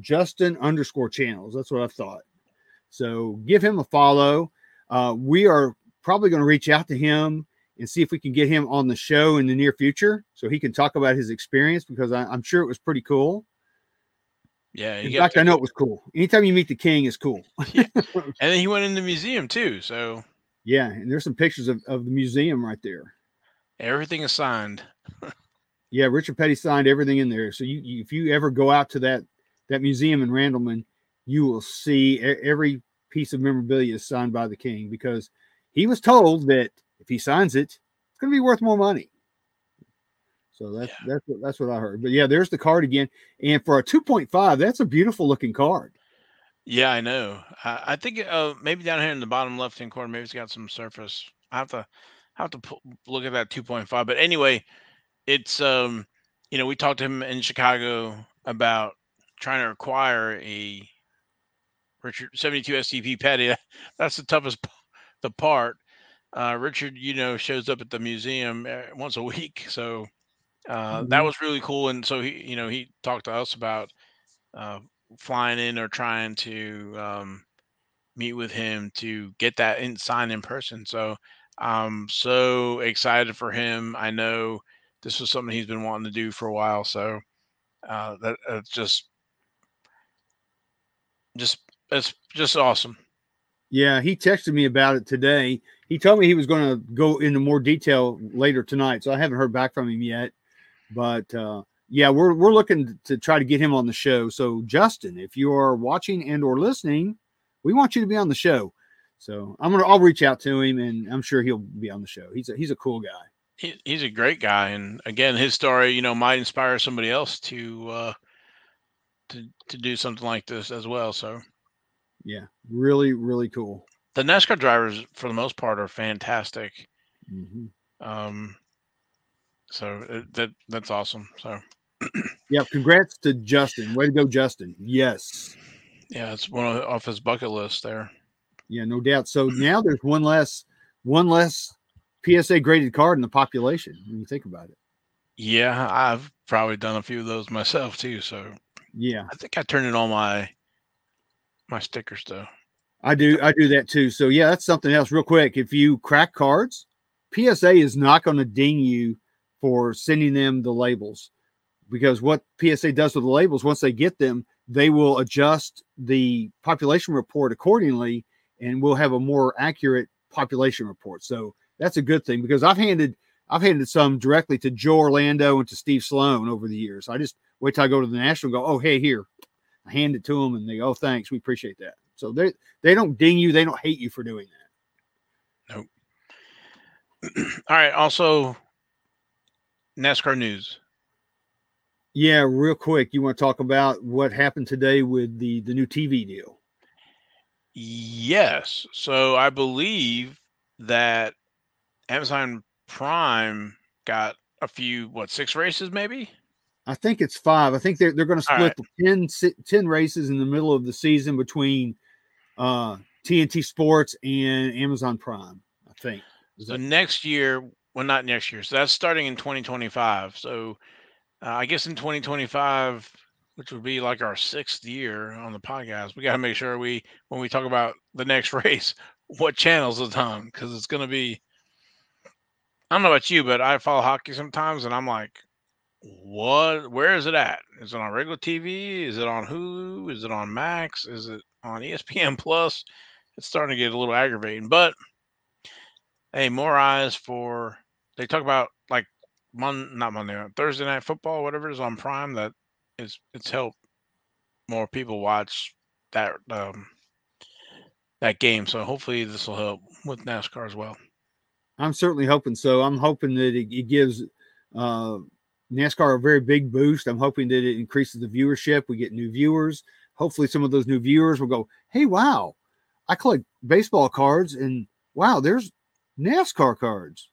Justin underscore channels. That's what I've thought. So give him a follow. Uh, we are probably going to reach out to him and see if we can get him on the show in the near future so he can talk about his experience because I, I'm sure it was pretty cool. Yeah, In fact, I know it was cool. Anytime you meet the king, is cool. [LAUGHS] [LAUGHS] and then he went in the museum too. So Yeah, and there's some pictures of, of the museum right there. everything is signed. [LAUGHS] Yeah, Richard Petty signed everything in there. So you, you if you ever go out to that that museum in Randleman, you will see every piece of memorabilia is signed by the king because he was told that if he signs it, it's going to be worth more money. So that's that's what that's what I heard. But yeah, there's the card again, and for a 2.5, that's a beautiful looking card. Yeah, I know. I, I think uh, maybe down here in the bottom left hand corner, maybe it's got some surface. I have to I have to look at that two point five. But anyway, it's um, you know, we talked to him in Chicago about trying to acquire a Richard 72 STP Petty. [LAUGHS] That's the toughest the part. Uh, Richard, you know, shows up at the museum uh, once a week, so uh, mm-hmm. that was really cool. And so he, you know, he talked to us about uh, flying in or trying to um, meet with him to get that in sign in person. So I'm so excited for him. I know this was something he's been wanting to do for a while. So uh, that it's just, just it's just awesome. Yeah, he texted me about it today. He told me he was going to go into more detail later tonight, so I haven't heard back from him yet. But uh, yeah, we're we're looking to try to get him on the show. So Justin, if you are watching and or listening, we want you to be on the show. So I'm gonna I'll reach out to him and I'm sure he'll be on the show. He's a he's a cool guy. He, he's a great guy, and again, his story, you know, might inspire somebody else to uh, to to do something like this as well. So yeah, really really cool. The NASCAR drivers, for the most part, are fantastic. Mm-hmm. Um, so uh, that that's awesome. So [CLEARS THROAT] yeah, congrats to Justin. Way to go, Justin. Yes. Yeah, it's one of, off his bucket list there. Yeah, no doubt. So now there's one less one less PSA graded card in the population when you think about it. Yeah, I've probably done a few of those myself too. So yeah, I think I turned in all my my stickers though. I do I do that too. So yeah, that's something else. Real quick, if you crack cards, PSA is not going to ding you for sending them the labels because what PSA does with the labels, once they get them, they will adjust the population report accordingly and we'll have a more accurate population report. So that's a good thing because I've handed I've handed some directly to Joe Orlando and to Steve Sloan over the years. I just wait till I go to the national and go, oh hey here. I hand it to them and they go, oh thanks, we appreciate that. So they they don't ding you, they don't hate you for doing that. Nope. [CLEARS THROAT] All right. Also, NASCAR news. Yeah, real quick, you want to talk about what happened today with the the new TV deal? Yes. So I believe that Amazon Prime got a few what six races maybe? I think it's five. I think they're they're going to split right. 10, 10 races in the middle of the season between uh TNT Sports and Amazon Prime. I think. So next year well, not next year. So that's starting in 2025. So uh, I guess in 2025, which would be like our sixth year on the podcast, we got to make sure we, when we talk about the next [LAUGHS] race, what channels it's on because it's going to be. I don't know about you, but I follow hockey sometimes, and I'm like, what? Where is it at? Is it on regular TV? Is it on Hulu? Is it on Max? Is it on [LAUGHS] ESPN Plus? It's starting to get a little aggravating, but hey, more eyes for they talk about like Mon not Monday Thursday night football, whatever is on Prime that is it's helped more people watch that um that game. So hopefully this will help with NASCAR as well. I'm certainly hoping so. I'm hoping that it, it gives uh, NASCAR a very big boost. I'm hoping that it increases the viewership. We get new viewers. Hopefully, some of those new viewers will go, "Hey, wow! I collect baseball cards, and wow, there's NASCAR cards."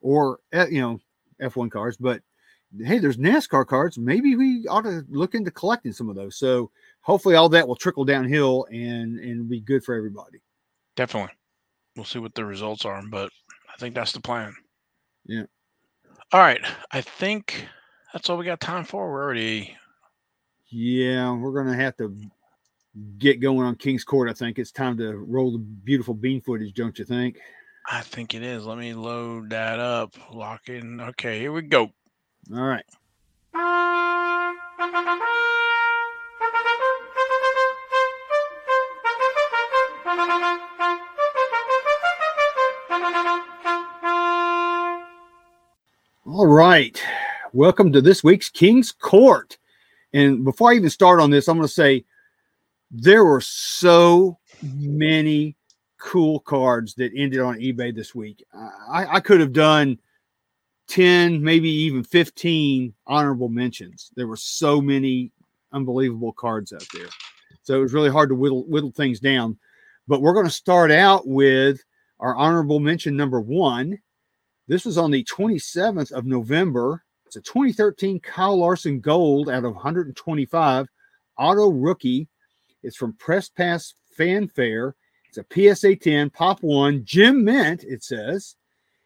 Or eh, you know F1 cars, but hey, there's NASCAR cards. Maybe we ought to look into collecting some of those. So hopefully all that will trickle downhill and and be good for everybody. Definitely. We'll see what the results are, but I think that's the plan. Yeah. All right. I think that's all we got time for. We're already Yeah, we're gonna have to get going on King's Court. I think it's time to roll the beautiful bean footage, don't you think? I think it is. Let me load that up. Lock in. Okay, here we go. All right. All right. Welcome to this week's King's Court. And before I even start on this, I'm going to say there were so many cool cards that ended on eBay this week. I, I could have done 10, maybe even 15 honorable mentions. There were so many unbelievable cards out there. So it was really hard to whittle, whittle things down. But we're going to start out with our honorable mention number one, This was on the 27th of November. It's a 2013 Kyle Larson Gold out of 125 auto rookie. It's from Press Pass Fanfare. It's a PSA 10 Pop One Gem Mint. It says,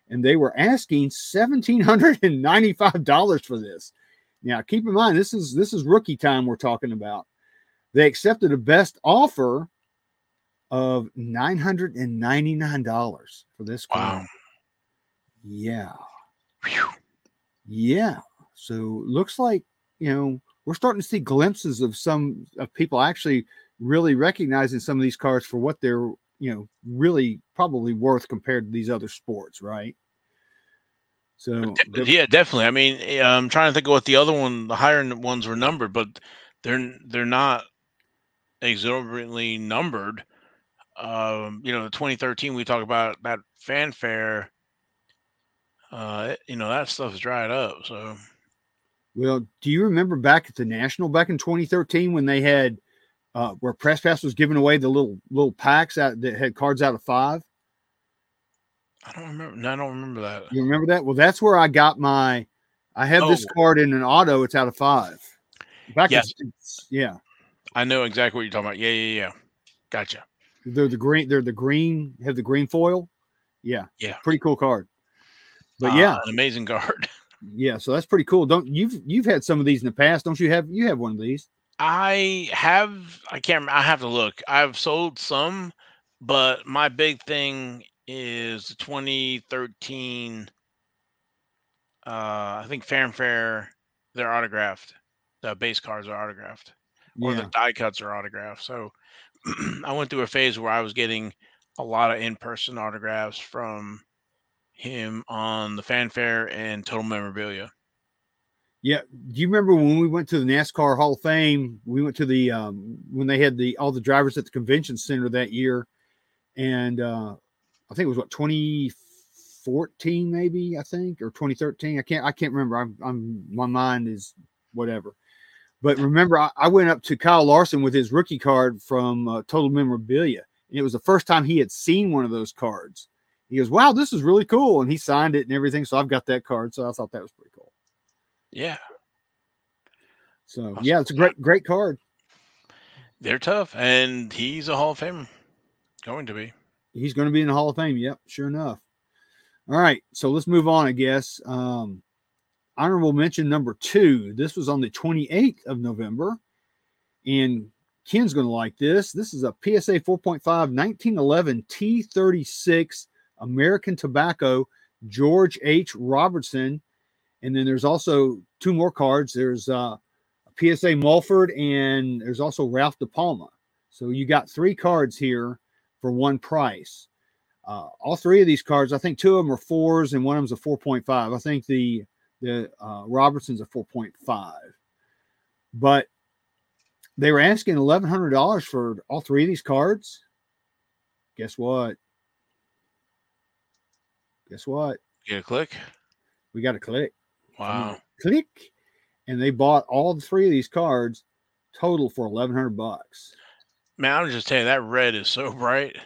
and they were asking $1,795 for this. Now, keep in mind this is this is rookie time we're talking about. They accepted a best offer of $999 for this Wow. Yeah. Whew. Yeah. So looks like, you know, we're starting to see glimpses of some of people actually really recognizing some of these cars for what they're, you know, really probably worth compared to these other sports, right? So yeah, definitely. I mean, eh, I'm trying to think of what the other one, the higher ones were numbered, but they're they're not exorbitantly numbered. Um, you know, the 2013 we talk about that fanfare. Uh, you know that stuff's dried up. So Well, do you remember back at the National back in 2013 when they had uh, where Press Pass was giving away the little little packs out that had cards out of five? I don't remember. no, I don't remember that. You remember that? Well, that's where I got my. I have this Oh. card in an auto. It's out of five. Back in- Yes. yeah, I know exactly what you're talking about. Yeah, yeah, yeah. Gotcha. they're the green. They're the green. Have the green foil. Yeah, Yeah. pretty cool card. But Uh, yeah, an amazing [LAUGHS] card. yeah. So that's pretty cool. Don't you've you've had some of these in the past? Don't you have you have one of these? I have. I can't. I have to look. I've sold some, but my big thing is the 2013. Uh, I think Fanfare. They're autographed. The base cards are autographed, or Yeah. the die cuts are autographed. So [CLEARS THROAT] I went through a phase where I was getting a lot of in-person autographs from him on the fanfare and total memorabilia. Yeah. Do you remember when we went to the NASCAR Hall of Fame? We went to the um when they had the all the drivers at the convention center that year, and uh I think it was what 2014 maybe I think or 2013. I can't I can't remember. I'm I'm my mind is whatever. But remember, I, I went up to Kyle Larson with his rookie card from uh, Total Memorabilia, and it was the first time he had seen one of those cards. He goes, "Wow, this is really cool," and he signed it and everything. So I've got that card. So I thought that was pretty. Yeah, So yeah, it's a great great card. they're tough, and he's a Hall of Famer. Going to be. He's going to be in the Hall of Fame. Yep, sure enough. All right, so let's move on. I guess um, honorable mention number two. This was on the 28th of November, and Ken's going to like this. This is a PSA 4.5 1911 T36 American Tobacco George H. Robertson, and then there's also two more cards. There's uh, a PSA Mulford, and there's also Ralph De Palma. So you got three cards here for one price. Uh, all three of these cards, I think two of them are fours and one of them's a 4.5. I think the the uh, Robertson's a 4.5. But they were asking $1,100 for all three of these cards. Guess what? Guess what? Get a click. We got a click. Wow. Click. And they bought all three of these cards total for 1100 bucks. Man, I'm just telling you that red is so [LAUGHS] bright.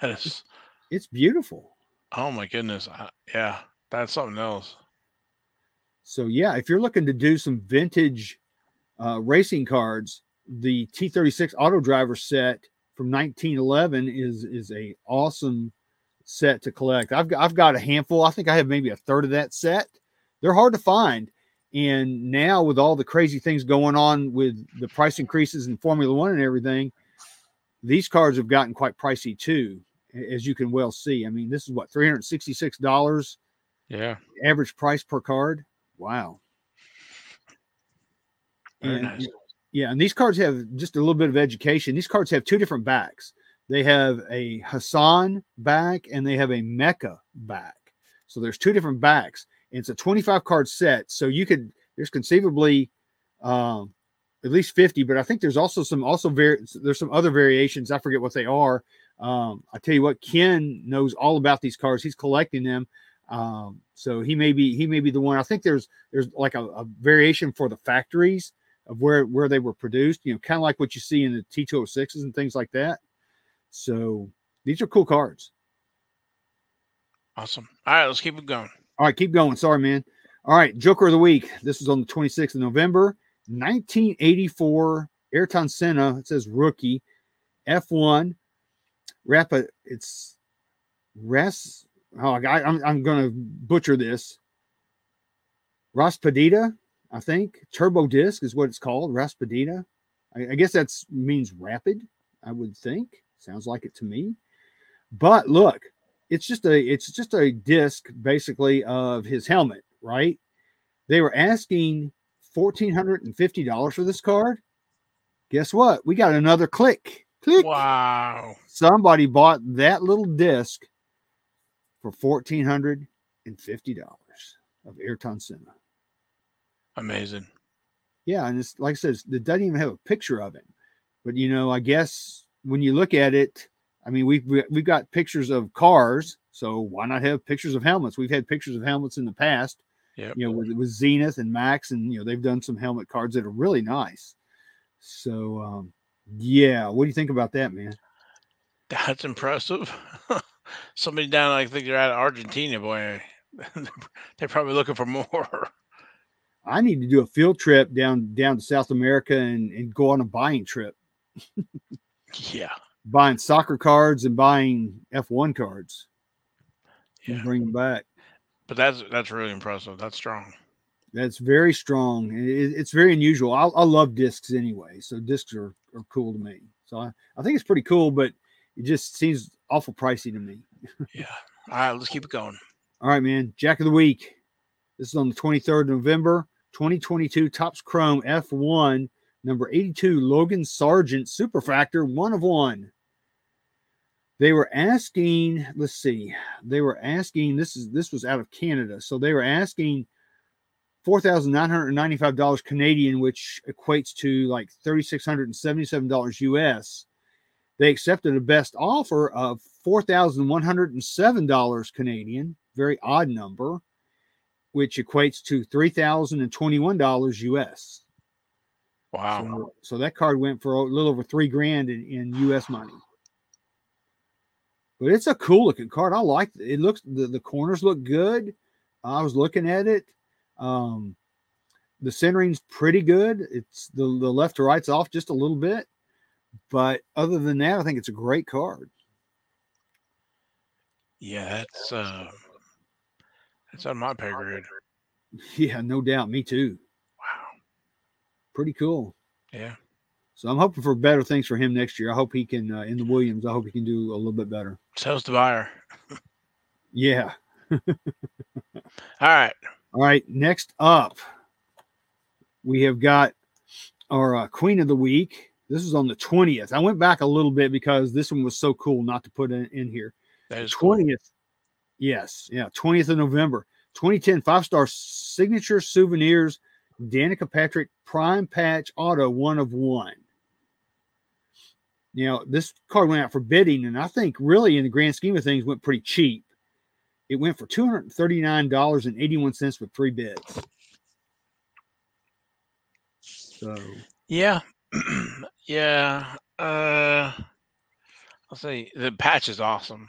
That is. It's beautiful. Oh my goodness. I, yeah, that's something else. So yeah, if you're looking to do some vintage uh, racing cards, the T36 Auto Driver set from 1911 is is a awesome set to collect. I've got, I've got a handful. I think I have maybe a third of that set. They're hard to find, and now with all the crazy things going on with the price increases in Formula One and everything, these cards have gotten quite pricey too, as you can well see. I mean, this is what 366 dollars Yeah. average price per card. Wow. Very And, nice. Yeah, and these cards have just a little bit of education. These cards have two different backs. They have a Hassan back and they have a Mecca back. So there's two different backs. And it's a 25 card set. So you could there's conceivably um at least 50, but I think there's also some also very there's some other variations. I forget what they are. Um, I tell you what, Ken knows all about these cards. He's collecting them. Um, so he may be he may be the one. I think there's there's like a, a variation for the factories of where where they were produced. You know, kind of like what you see in the T206s and things like that. So these are cool cards. Awesome. All right, let's keep it going. All right, keep going. Sorry, man. All right, Joker of the Week. This is on the 26th of November, 1984. Ayrton Senna. It says rookie. F1. Rapid. Uh, it's Res. Oh, I, I'm, I'm going to butcher this. Raspadita, I think. Turbo disc is what it's called. Raspadita. I, I guess that means rapid, I would think. Sounds like it to me. But look, it's just a it's just a disc basically of his helmet, right? They were asking fourteen hundred and fifty dollars for this card. Guess what? We got another click. Click. Wow. Somebody bought that little disc for fourteen hundred and fifty dollars of Ayrton Senna. Amazing. Yeah, and it's like I said, it doesn't even have a picture of him. But you know, I guess when you look at it, I mean, we've we've got pictures of cars, so why not have pictures of helmets? We've had pictures of helmets in the past. Yeah. You know, with, with Zenith and Maxx, and you know, they've done some helmet cards that are really nice. So um, yeah, what do you think about that, man? That's impressive. [LAUGHS] Somebody down, I think they're out of Argentina, boy. [LAUGHS] they're probably looking for more. I need to do a field trip down down to South America and, and go on a buying trip. yeah. Buying soccer cards and buying F1 cards. Yeah. And bring them back. But that's that's really impressive. That's strong. That's very strong. It, it's very unusual. I, I love discs anyway, so discs are, are cool to me. So I, I think it's pretty cool, but it just seems awful pricey to me. [LAUGHS] yeah. All right, let's keep it going. All right, man. Jack of the week. This is on the 23rd of November, 2022. Topps Chrome F1, number 82, Logan Sargeant Superfractor, one of one. They were asking, let's see, they were asking, this is this was out of Canada. So they were asking $4,995 Canadian, which equates to like $3,677 US. They accepted a best offer of $4,107 Canadian, very odd number, which equates to $3,021 US. Wow. So, so, that card went for a little over three grand in, in US money. But it's a cool looking card. I like it. It looks the, the corners look good. I was looking at it. Um, the centering's pretty good. It's the, the left to right's off just a little bit. But other than that, I think it's a great card. Yeah, that's uh that's on my pay grade. [LAUGHS] Yeah, no doubt. Me too. Wow. Pretty cool. Yeah. So I'm hoping for better things for him next year. I hope he can uh, in the Williams. I hope he can do a little bit better. So's the buyer. Yeah. All right. All right. Next up, we have got our uh, Queen of the Week. This is on the 20th. I went back a little bit because this one was so cool not to put in, in here. That is 20th. cool. Yes. Yeah. 20th of November. 2010 five star signature souvenirs. Danica Patrick Prime Patch Auto, one of one. You know, this card went out for bidding, and I think really in the grand scheme of things went pretty cheap. It went for $239.81 with three bids. So Yeah. [CLEARS THROAT] yeah. Uh I'll say the patch is awesome.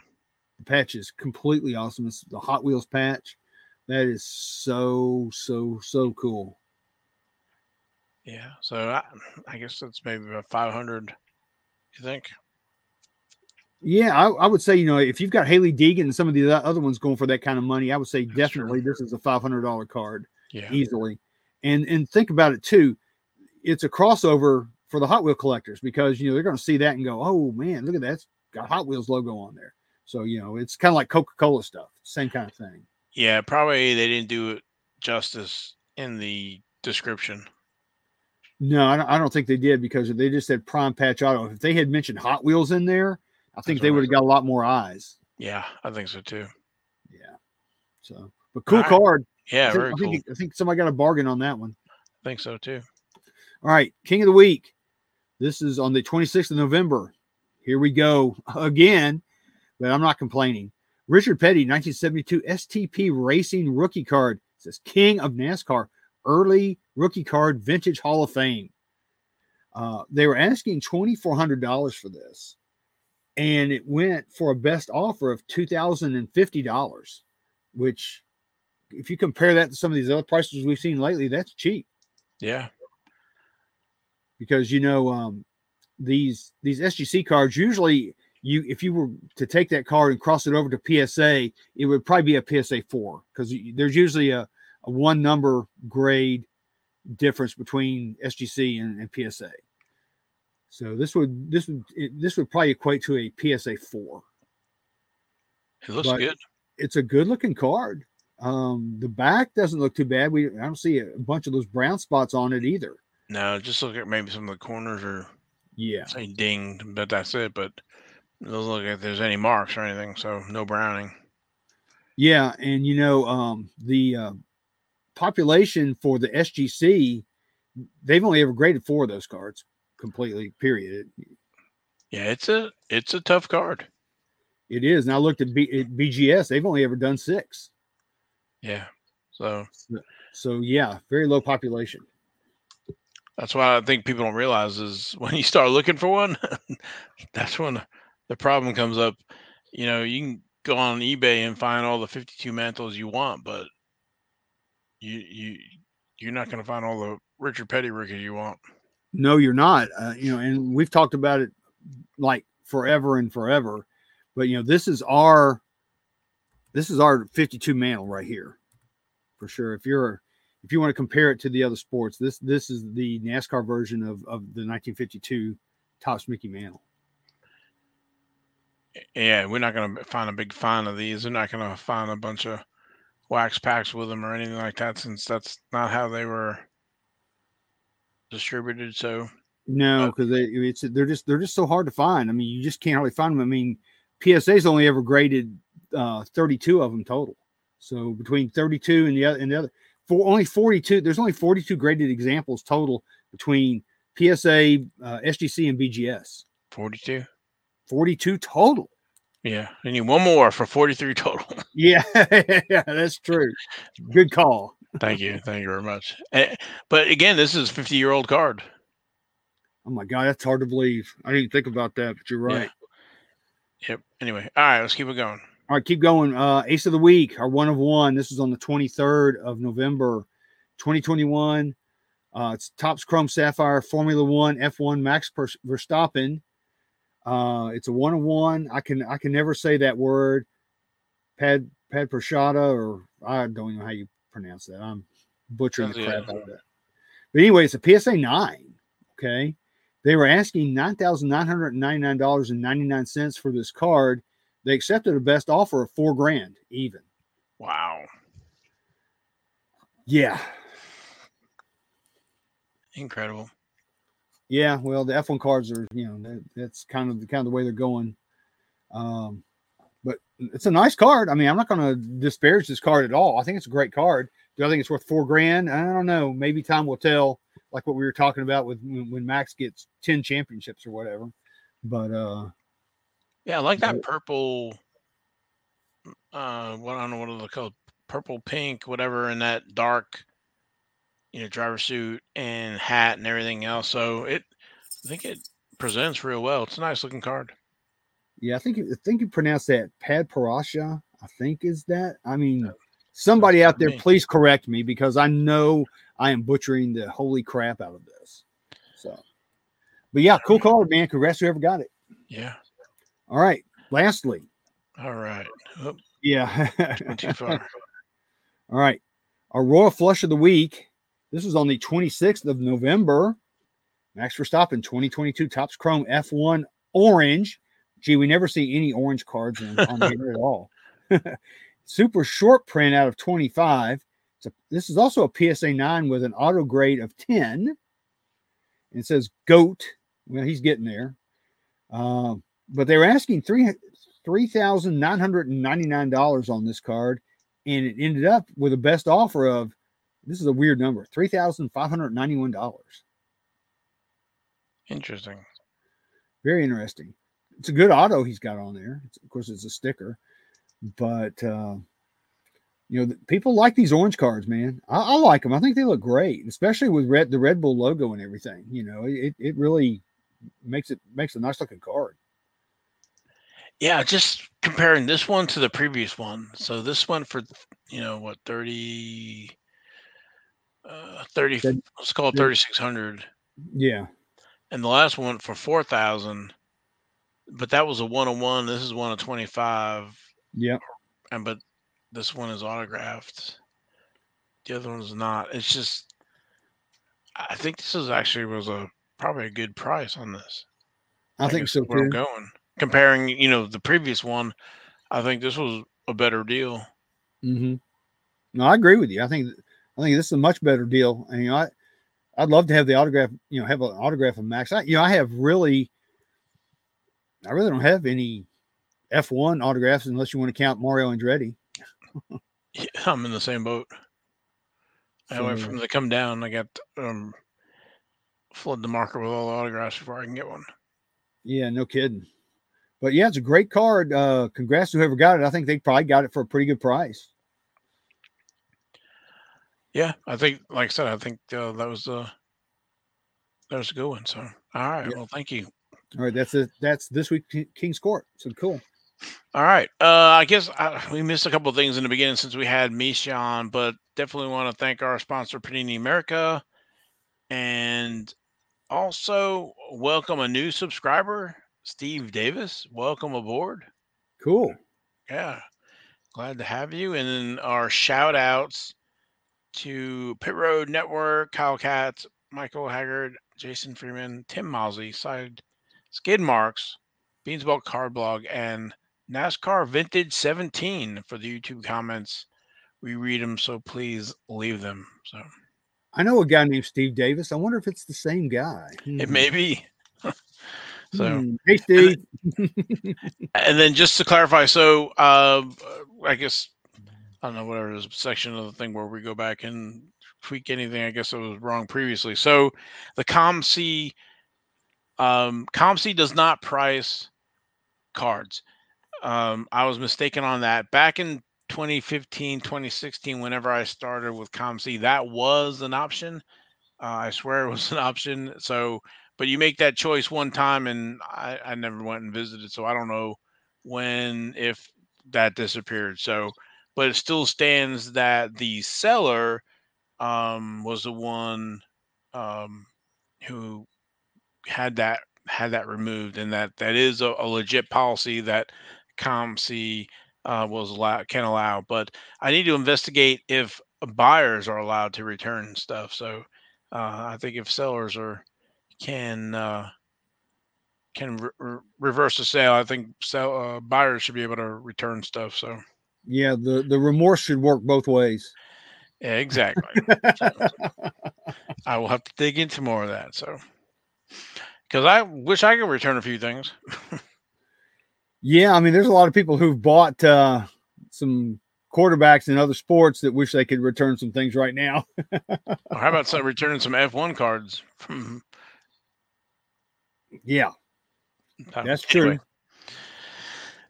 the patch is completely awesome. It's the Hot Wheels patch. That is so, so, so cool. Yeah. So I, I guess that's maybe about 500. You think? Yeah, I, I would say, you know, if you've got Hailie Deegan and some of the other ones going for that kind of money, I would say That's definitely this is a $500 card Yeah. easily. And and think about it too. It's a crossover for the Hot Wheel collectors because you know they're going to see that and go, "Oh man, look at that! It's got Hot Wheels logo on there." So you know it's kind of like Coca Cola stuff, same kind of thing. Yeah. Probably they didn't do it justice in the description. No, I don't, I don't think they did because they just said Prime Patch Auto. If they had mentioned Hot Wheels in there, I think That's they would have got a lot more eyes. Yeah. I think so too. Yeah. So, but cool right. card. Yeah. I think, Very I cool. I think somebody got a bargain on that one. I think so too. All right, King of the Week. This is on the 26th of November. Here we go [LAUGHS] again, but I'm not complaining. Richard Petty, 1972 STP Racing rookie card. It says King of NASCAR, early rookie card, Vintage Hall of Fame. Uh, they were asking $2,400 for this, and it went for a best offer of $2,050, which if you compare that to some of these other prices we've seen lately, that's cheap. Yeah. Because you know, um, these these SGC cards usually you if you were to take that card and cross it over to PSA, it would probably be a PSA four because there's usually a, a one number grade difference between SGC and, and PSA. So this would this would it, this would probably equate to a PSA four. It looks but good. It's a good looking card. Um, the back doesn't look too bad. We I don't see a bunch of those brown spots on it either. No, just look at maybe some of the corners are yeah, say dinged, but that's it. But it doesn't look like there's any marks or anything, so no browning. Yeah, and you know, um, the uh, population for the SGC, they've only ever graded four of those cards completely. Period. Yeah, it's a it's a tough card. It is. And I looked at, B, at BGS; they've only ever done six. Yeah. So. So yeah, very low population. That's why I think people don't realize is when you start looking for one, [LAUGHS] that's when the problem comes up. You know, you can go on eBay and find all the 52 mantles you want, but you you you're not going to find all the Richard Petty rookies you want. No, you're not. Uh, you know, and we've talked about it like forever and forever, but you know, this is our this is our 52 mantle right here, for sure. If you're if you want to compare it to the other sports, this this is the NASCAR version of of the 1952 Topps Mickey Mantle. Yeah, we're not going to find a big fan of these. We're not going to find a bunch of wax packs with them or anything like that, since that's not how they were distributed. So no, because they it's they're just they're just so hard to find. I mean, you just can't hardly find them. I mean, PSA's only ever graded uh, 32 of them total. So between 32 and the other and the other for only 42, there's only 42 graded examples total between PSA, uh, SGC, and BGS. 42. 42 total. Yeah, I need one more for 43 [LAUGHS] total. yeah, [LAUGHS] yeah, that's true. Good call. Thank you. Thank you very much. Eh, but again, this is a 50 year old card. Oh my God, that's hard to believe. I didn't think about that, but you're right. Yeah. Yep. Anyway, all right, let's keep it going. All right, keep going. Uh, Ace of the week, our one of one. This is on the 23rd of November, 2021. Uh, it's Topps Chrome Sapphire Formula One F1 Max Verstappen. Uh, it's a one of one. I can I can never say that word. Pad Pad Prashada, or I don't even know how you pronounce that. I'm butchering the crap out of that. But anyway, it's a PSA nine. Okay. They were asking nine thousand nine hundred ninety nine dollars and ninety nine cents for this card. They accepted a best offer of four grand even. Wow. Yeah. Incredible. Yeah, well, the F1 cards are, you know, that, that's kind of the kind of the way they're going. Um, but it's a nice card. I mean, I'm not going to disparage this card at all. I think it's a great card. Do I think it's worth four grand? I don't know. Maybe time will tell. Like what we were talking about with when, when Max gets ten championships or whatever. But uh, yeah, I like that purple. Uh, what I don't know what are they called, purple, pink, whatever, in that dark, you know, driver suit and hat and everything else. So it, I think it presents real well. It's a nice looking card. Yeah, I think I think you pronounce that Pad Parasha. I think is that. I mean, somebody out there, me. please correct me because I know I am butchering the holy crap out of this. So, but yeah, cool card, man. Congrats whoever got it. Yeah. All right. Lastly. All right. Oh, yeah. [LAUGHS] too far. All right. Our Royal Flush of the Week. This is on the 26th of November. Max Verstappen 2022 Topps Chrome F1 Orange. Gee, we never see any orange cards on here at all. [LAUGHS] Super short print out of 25. So this is also a PSA 9 with an auto grade of 10. it says GOAT. Well, he's getting there. Um, but they were asking three three thousand nine hundred and ninety nine dollars on this card, and it ended up with a best offer of this is a weird number three thousand five hundred ninety one dollars. Interesting. Very interesting. It's a good auto he's got on there. It's, of course, it's a sticker, but uh, you know people like these orange cards, man. I, I, like them. I think they look great, especially with red the Red Bull logo and everything. You know, it it really makes it makes a nice looking card. Yeah, just comparing this one to the previous one. So this one for you know what 30 uh 30 let's call it 3600 Yeah. and the last one for 4000 but that was a one on one this is one of 25 Yeah. and but this one is autographed the other one's not it's just i think this is actually was a probably a good price on this I think so where I'm going comparing you know the previous one i think this was a better deal Mm-hmm. No, I agree with you. I think I think this is a much better deal. And you know, I I'd love to have the autograph. You know, have an autograph of Max. I, you know, I have really, I really don't have any F1 autographs unless you want to count Mario Andretti. Yeah, I'm in the same boat. I for them to come down. I got um flood the market with all the autographs before I can get one. Yeah, no kidding. But yeah, it's a great card. Uh, congrats to whoever got it. I think they probably got it for a pretty good price. Yeah, I think, like I said, I think uh, that was uh, that was a good one. So, all right, well, thank you. All right, that's it. That's this week Ki- King's Court. So cool. All right, uh, I guess uh, we missed a couple of things in the beginning since we had Misha on, but definitely want to thank our sponsor, Panini America, and also welcome a new subscriber, Steve Davis. Welcome aboard. Cool. Yeah. Glad to have you. And then our shout outs to Pit Road Network, Kyle Katz, Michael Haggard, Jason Freeman, Tim Mosley, Side Skid Marks, Beansball Card Blog, and NASCAR Vintage 17 for the YouTube comments. We read them, so please leave them. So I know a guy named Steve Davis. I wonder if it's the same guy. it Hmm. may be. [LAUGHS] so Hmm. Hey, Steve. [LAUGHS] and then just to clarify, so uh, I guess I don't know whatever this section of the thing where we go back and tweak anything. I guess it was wrong previously. So the ComC um, ComC does not price cards. Um, I was mistaken on that back in 2015, 2016. Whenever I started with ComC, that was an option. Uh, I swear [LAUGHS] it was an option. So, but you make that choice one time, and I, I never went and visited, so I don't know when if that disappeared. So, but it still stands that the seller um, was the one um, who had that had that removed, and that that is a, a legit policy that ComC uh, was can allow. But I need to investigate if buyers are allowed to return stuff. So uh, I think if sellers are can uh, can re- reverse the sale, I think sell, uh, buyers should be able to return stuff. So yeah, the, the remorse should work both ways. exactly. I will have to dig into more of that. So because I wish I could return a few things. Yeah, I mean, there's a lot of people who've bought uh, some quarterbacks in other sports that wish they could return some things right now. Or how about some returning some F1 cards yeah, uh, that's anyway. true.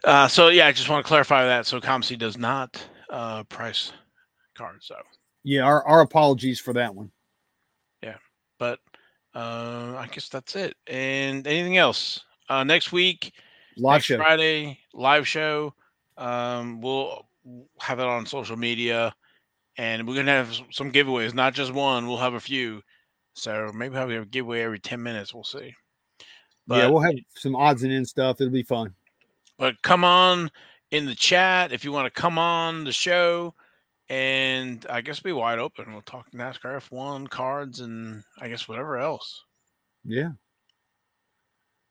Uh, so yeah, I just want to clarify that. So ComC does not uh, price cards. So, Yeah, our, our apologies for that one. Yeah, but uh, I guess that's it. And anything else? Uh, next week, Live next show. Friday, live show. Um, we'll have it on social media, and we're gonna have some giveaways. Not just one. We'll have a few. So maybe have a giveaway every ten minutes. We'll see. But, yeah, we'll have some odds and ends stuff. It'll be fun. But come on in the chat if you want to come on the show and i guess be wide open we'll talk nascar f1 cards and i guess whatever else Yeah.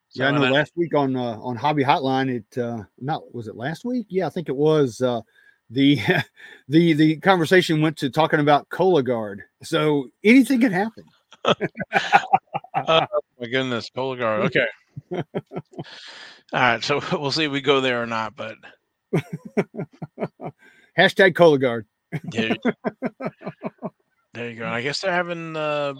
So, Yeah, I know last week on uh, on Hobby Hotline, it uh, not was it last week? Yeah, I think it was. Uh, the [LAUGHS] the the conversation went to talking about Cola Guard. So anything can happen. [LAUGHS] [LAUGHS] Oh my goodness Colaguard. okay all right so [LAUGHS] we'll see if we go there or not but [LAUGHS] Hashtag Cola Guard. there, [LAUGHS] there you go and i guess they're having uh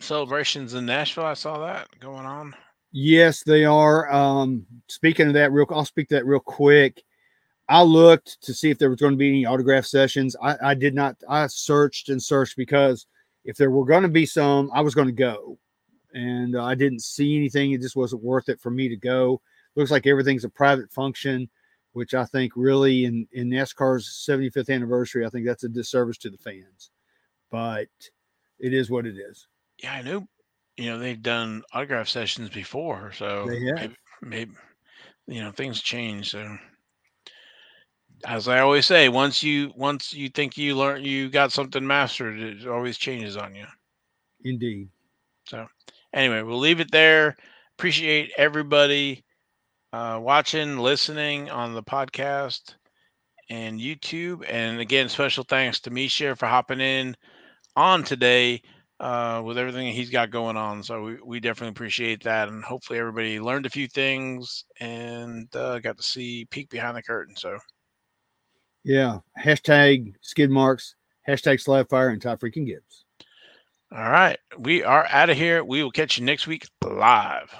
celebrations in nashville i saw that going on Yes, they are. Um, speaking of that, real, I'll speak to that real quick. I looked to see if there was going to be any autograph sessions. I, I did not. I searched and searched because if there were going to be some, I was going to go, and uh, I didn't see anything. It just wasn't worth it for me to go. looks like everything's a private function, which I think really in in NASCAR's 75th anniversary, I think that's a disservice to the fans. But it is what it is. Yeah, I know. You know they've done autograph sessions before, so maybe, maybe you know things change. So as I always say, once you once you think you learn you got something mastered, it always changes on you. Indeed. So anyway, we'll leave it there. Appreciate everybody uh, watching, listening on the podcast and YouTube. And again, special thanks to Misha for hopping in on today uh, with everything he's got going on. So we, we definitely appreciate that. And hopefully everybody learned a few things and uh, got to see peek behind the curtain. So yeah. Hashtag skid marks, hashtag slab fire, and Ty freaking Gibbs. All right. We are out of here. We will catch you next week live.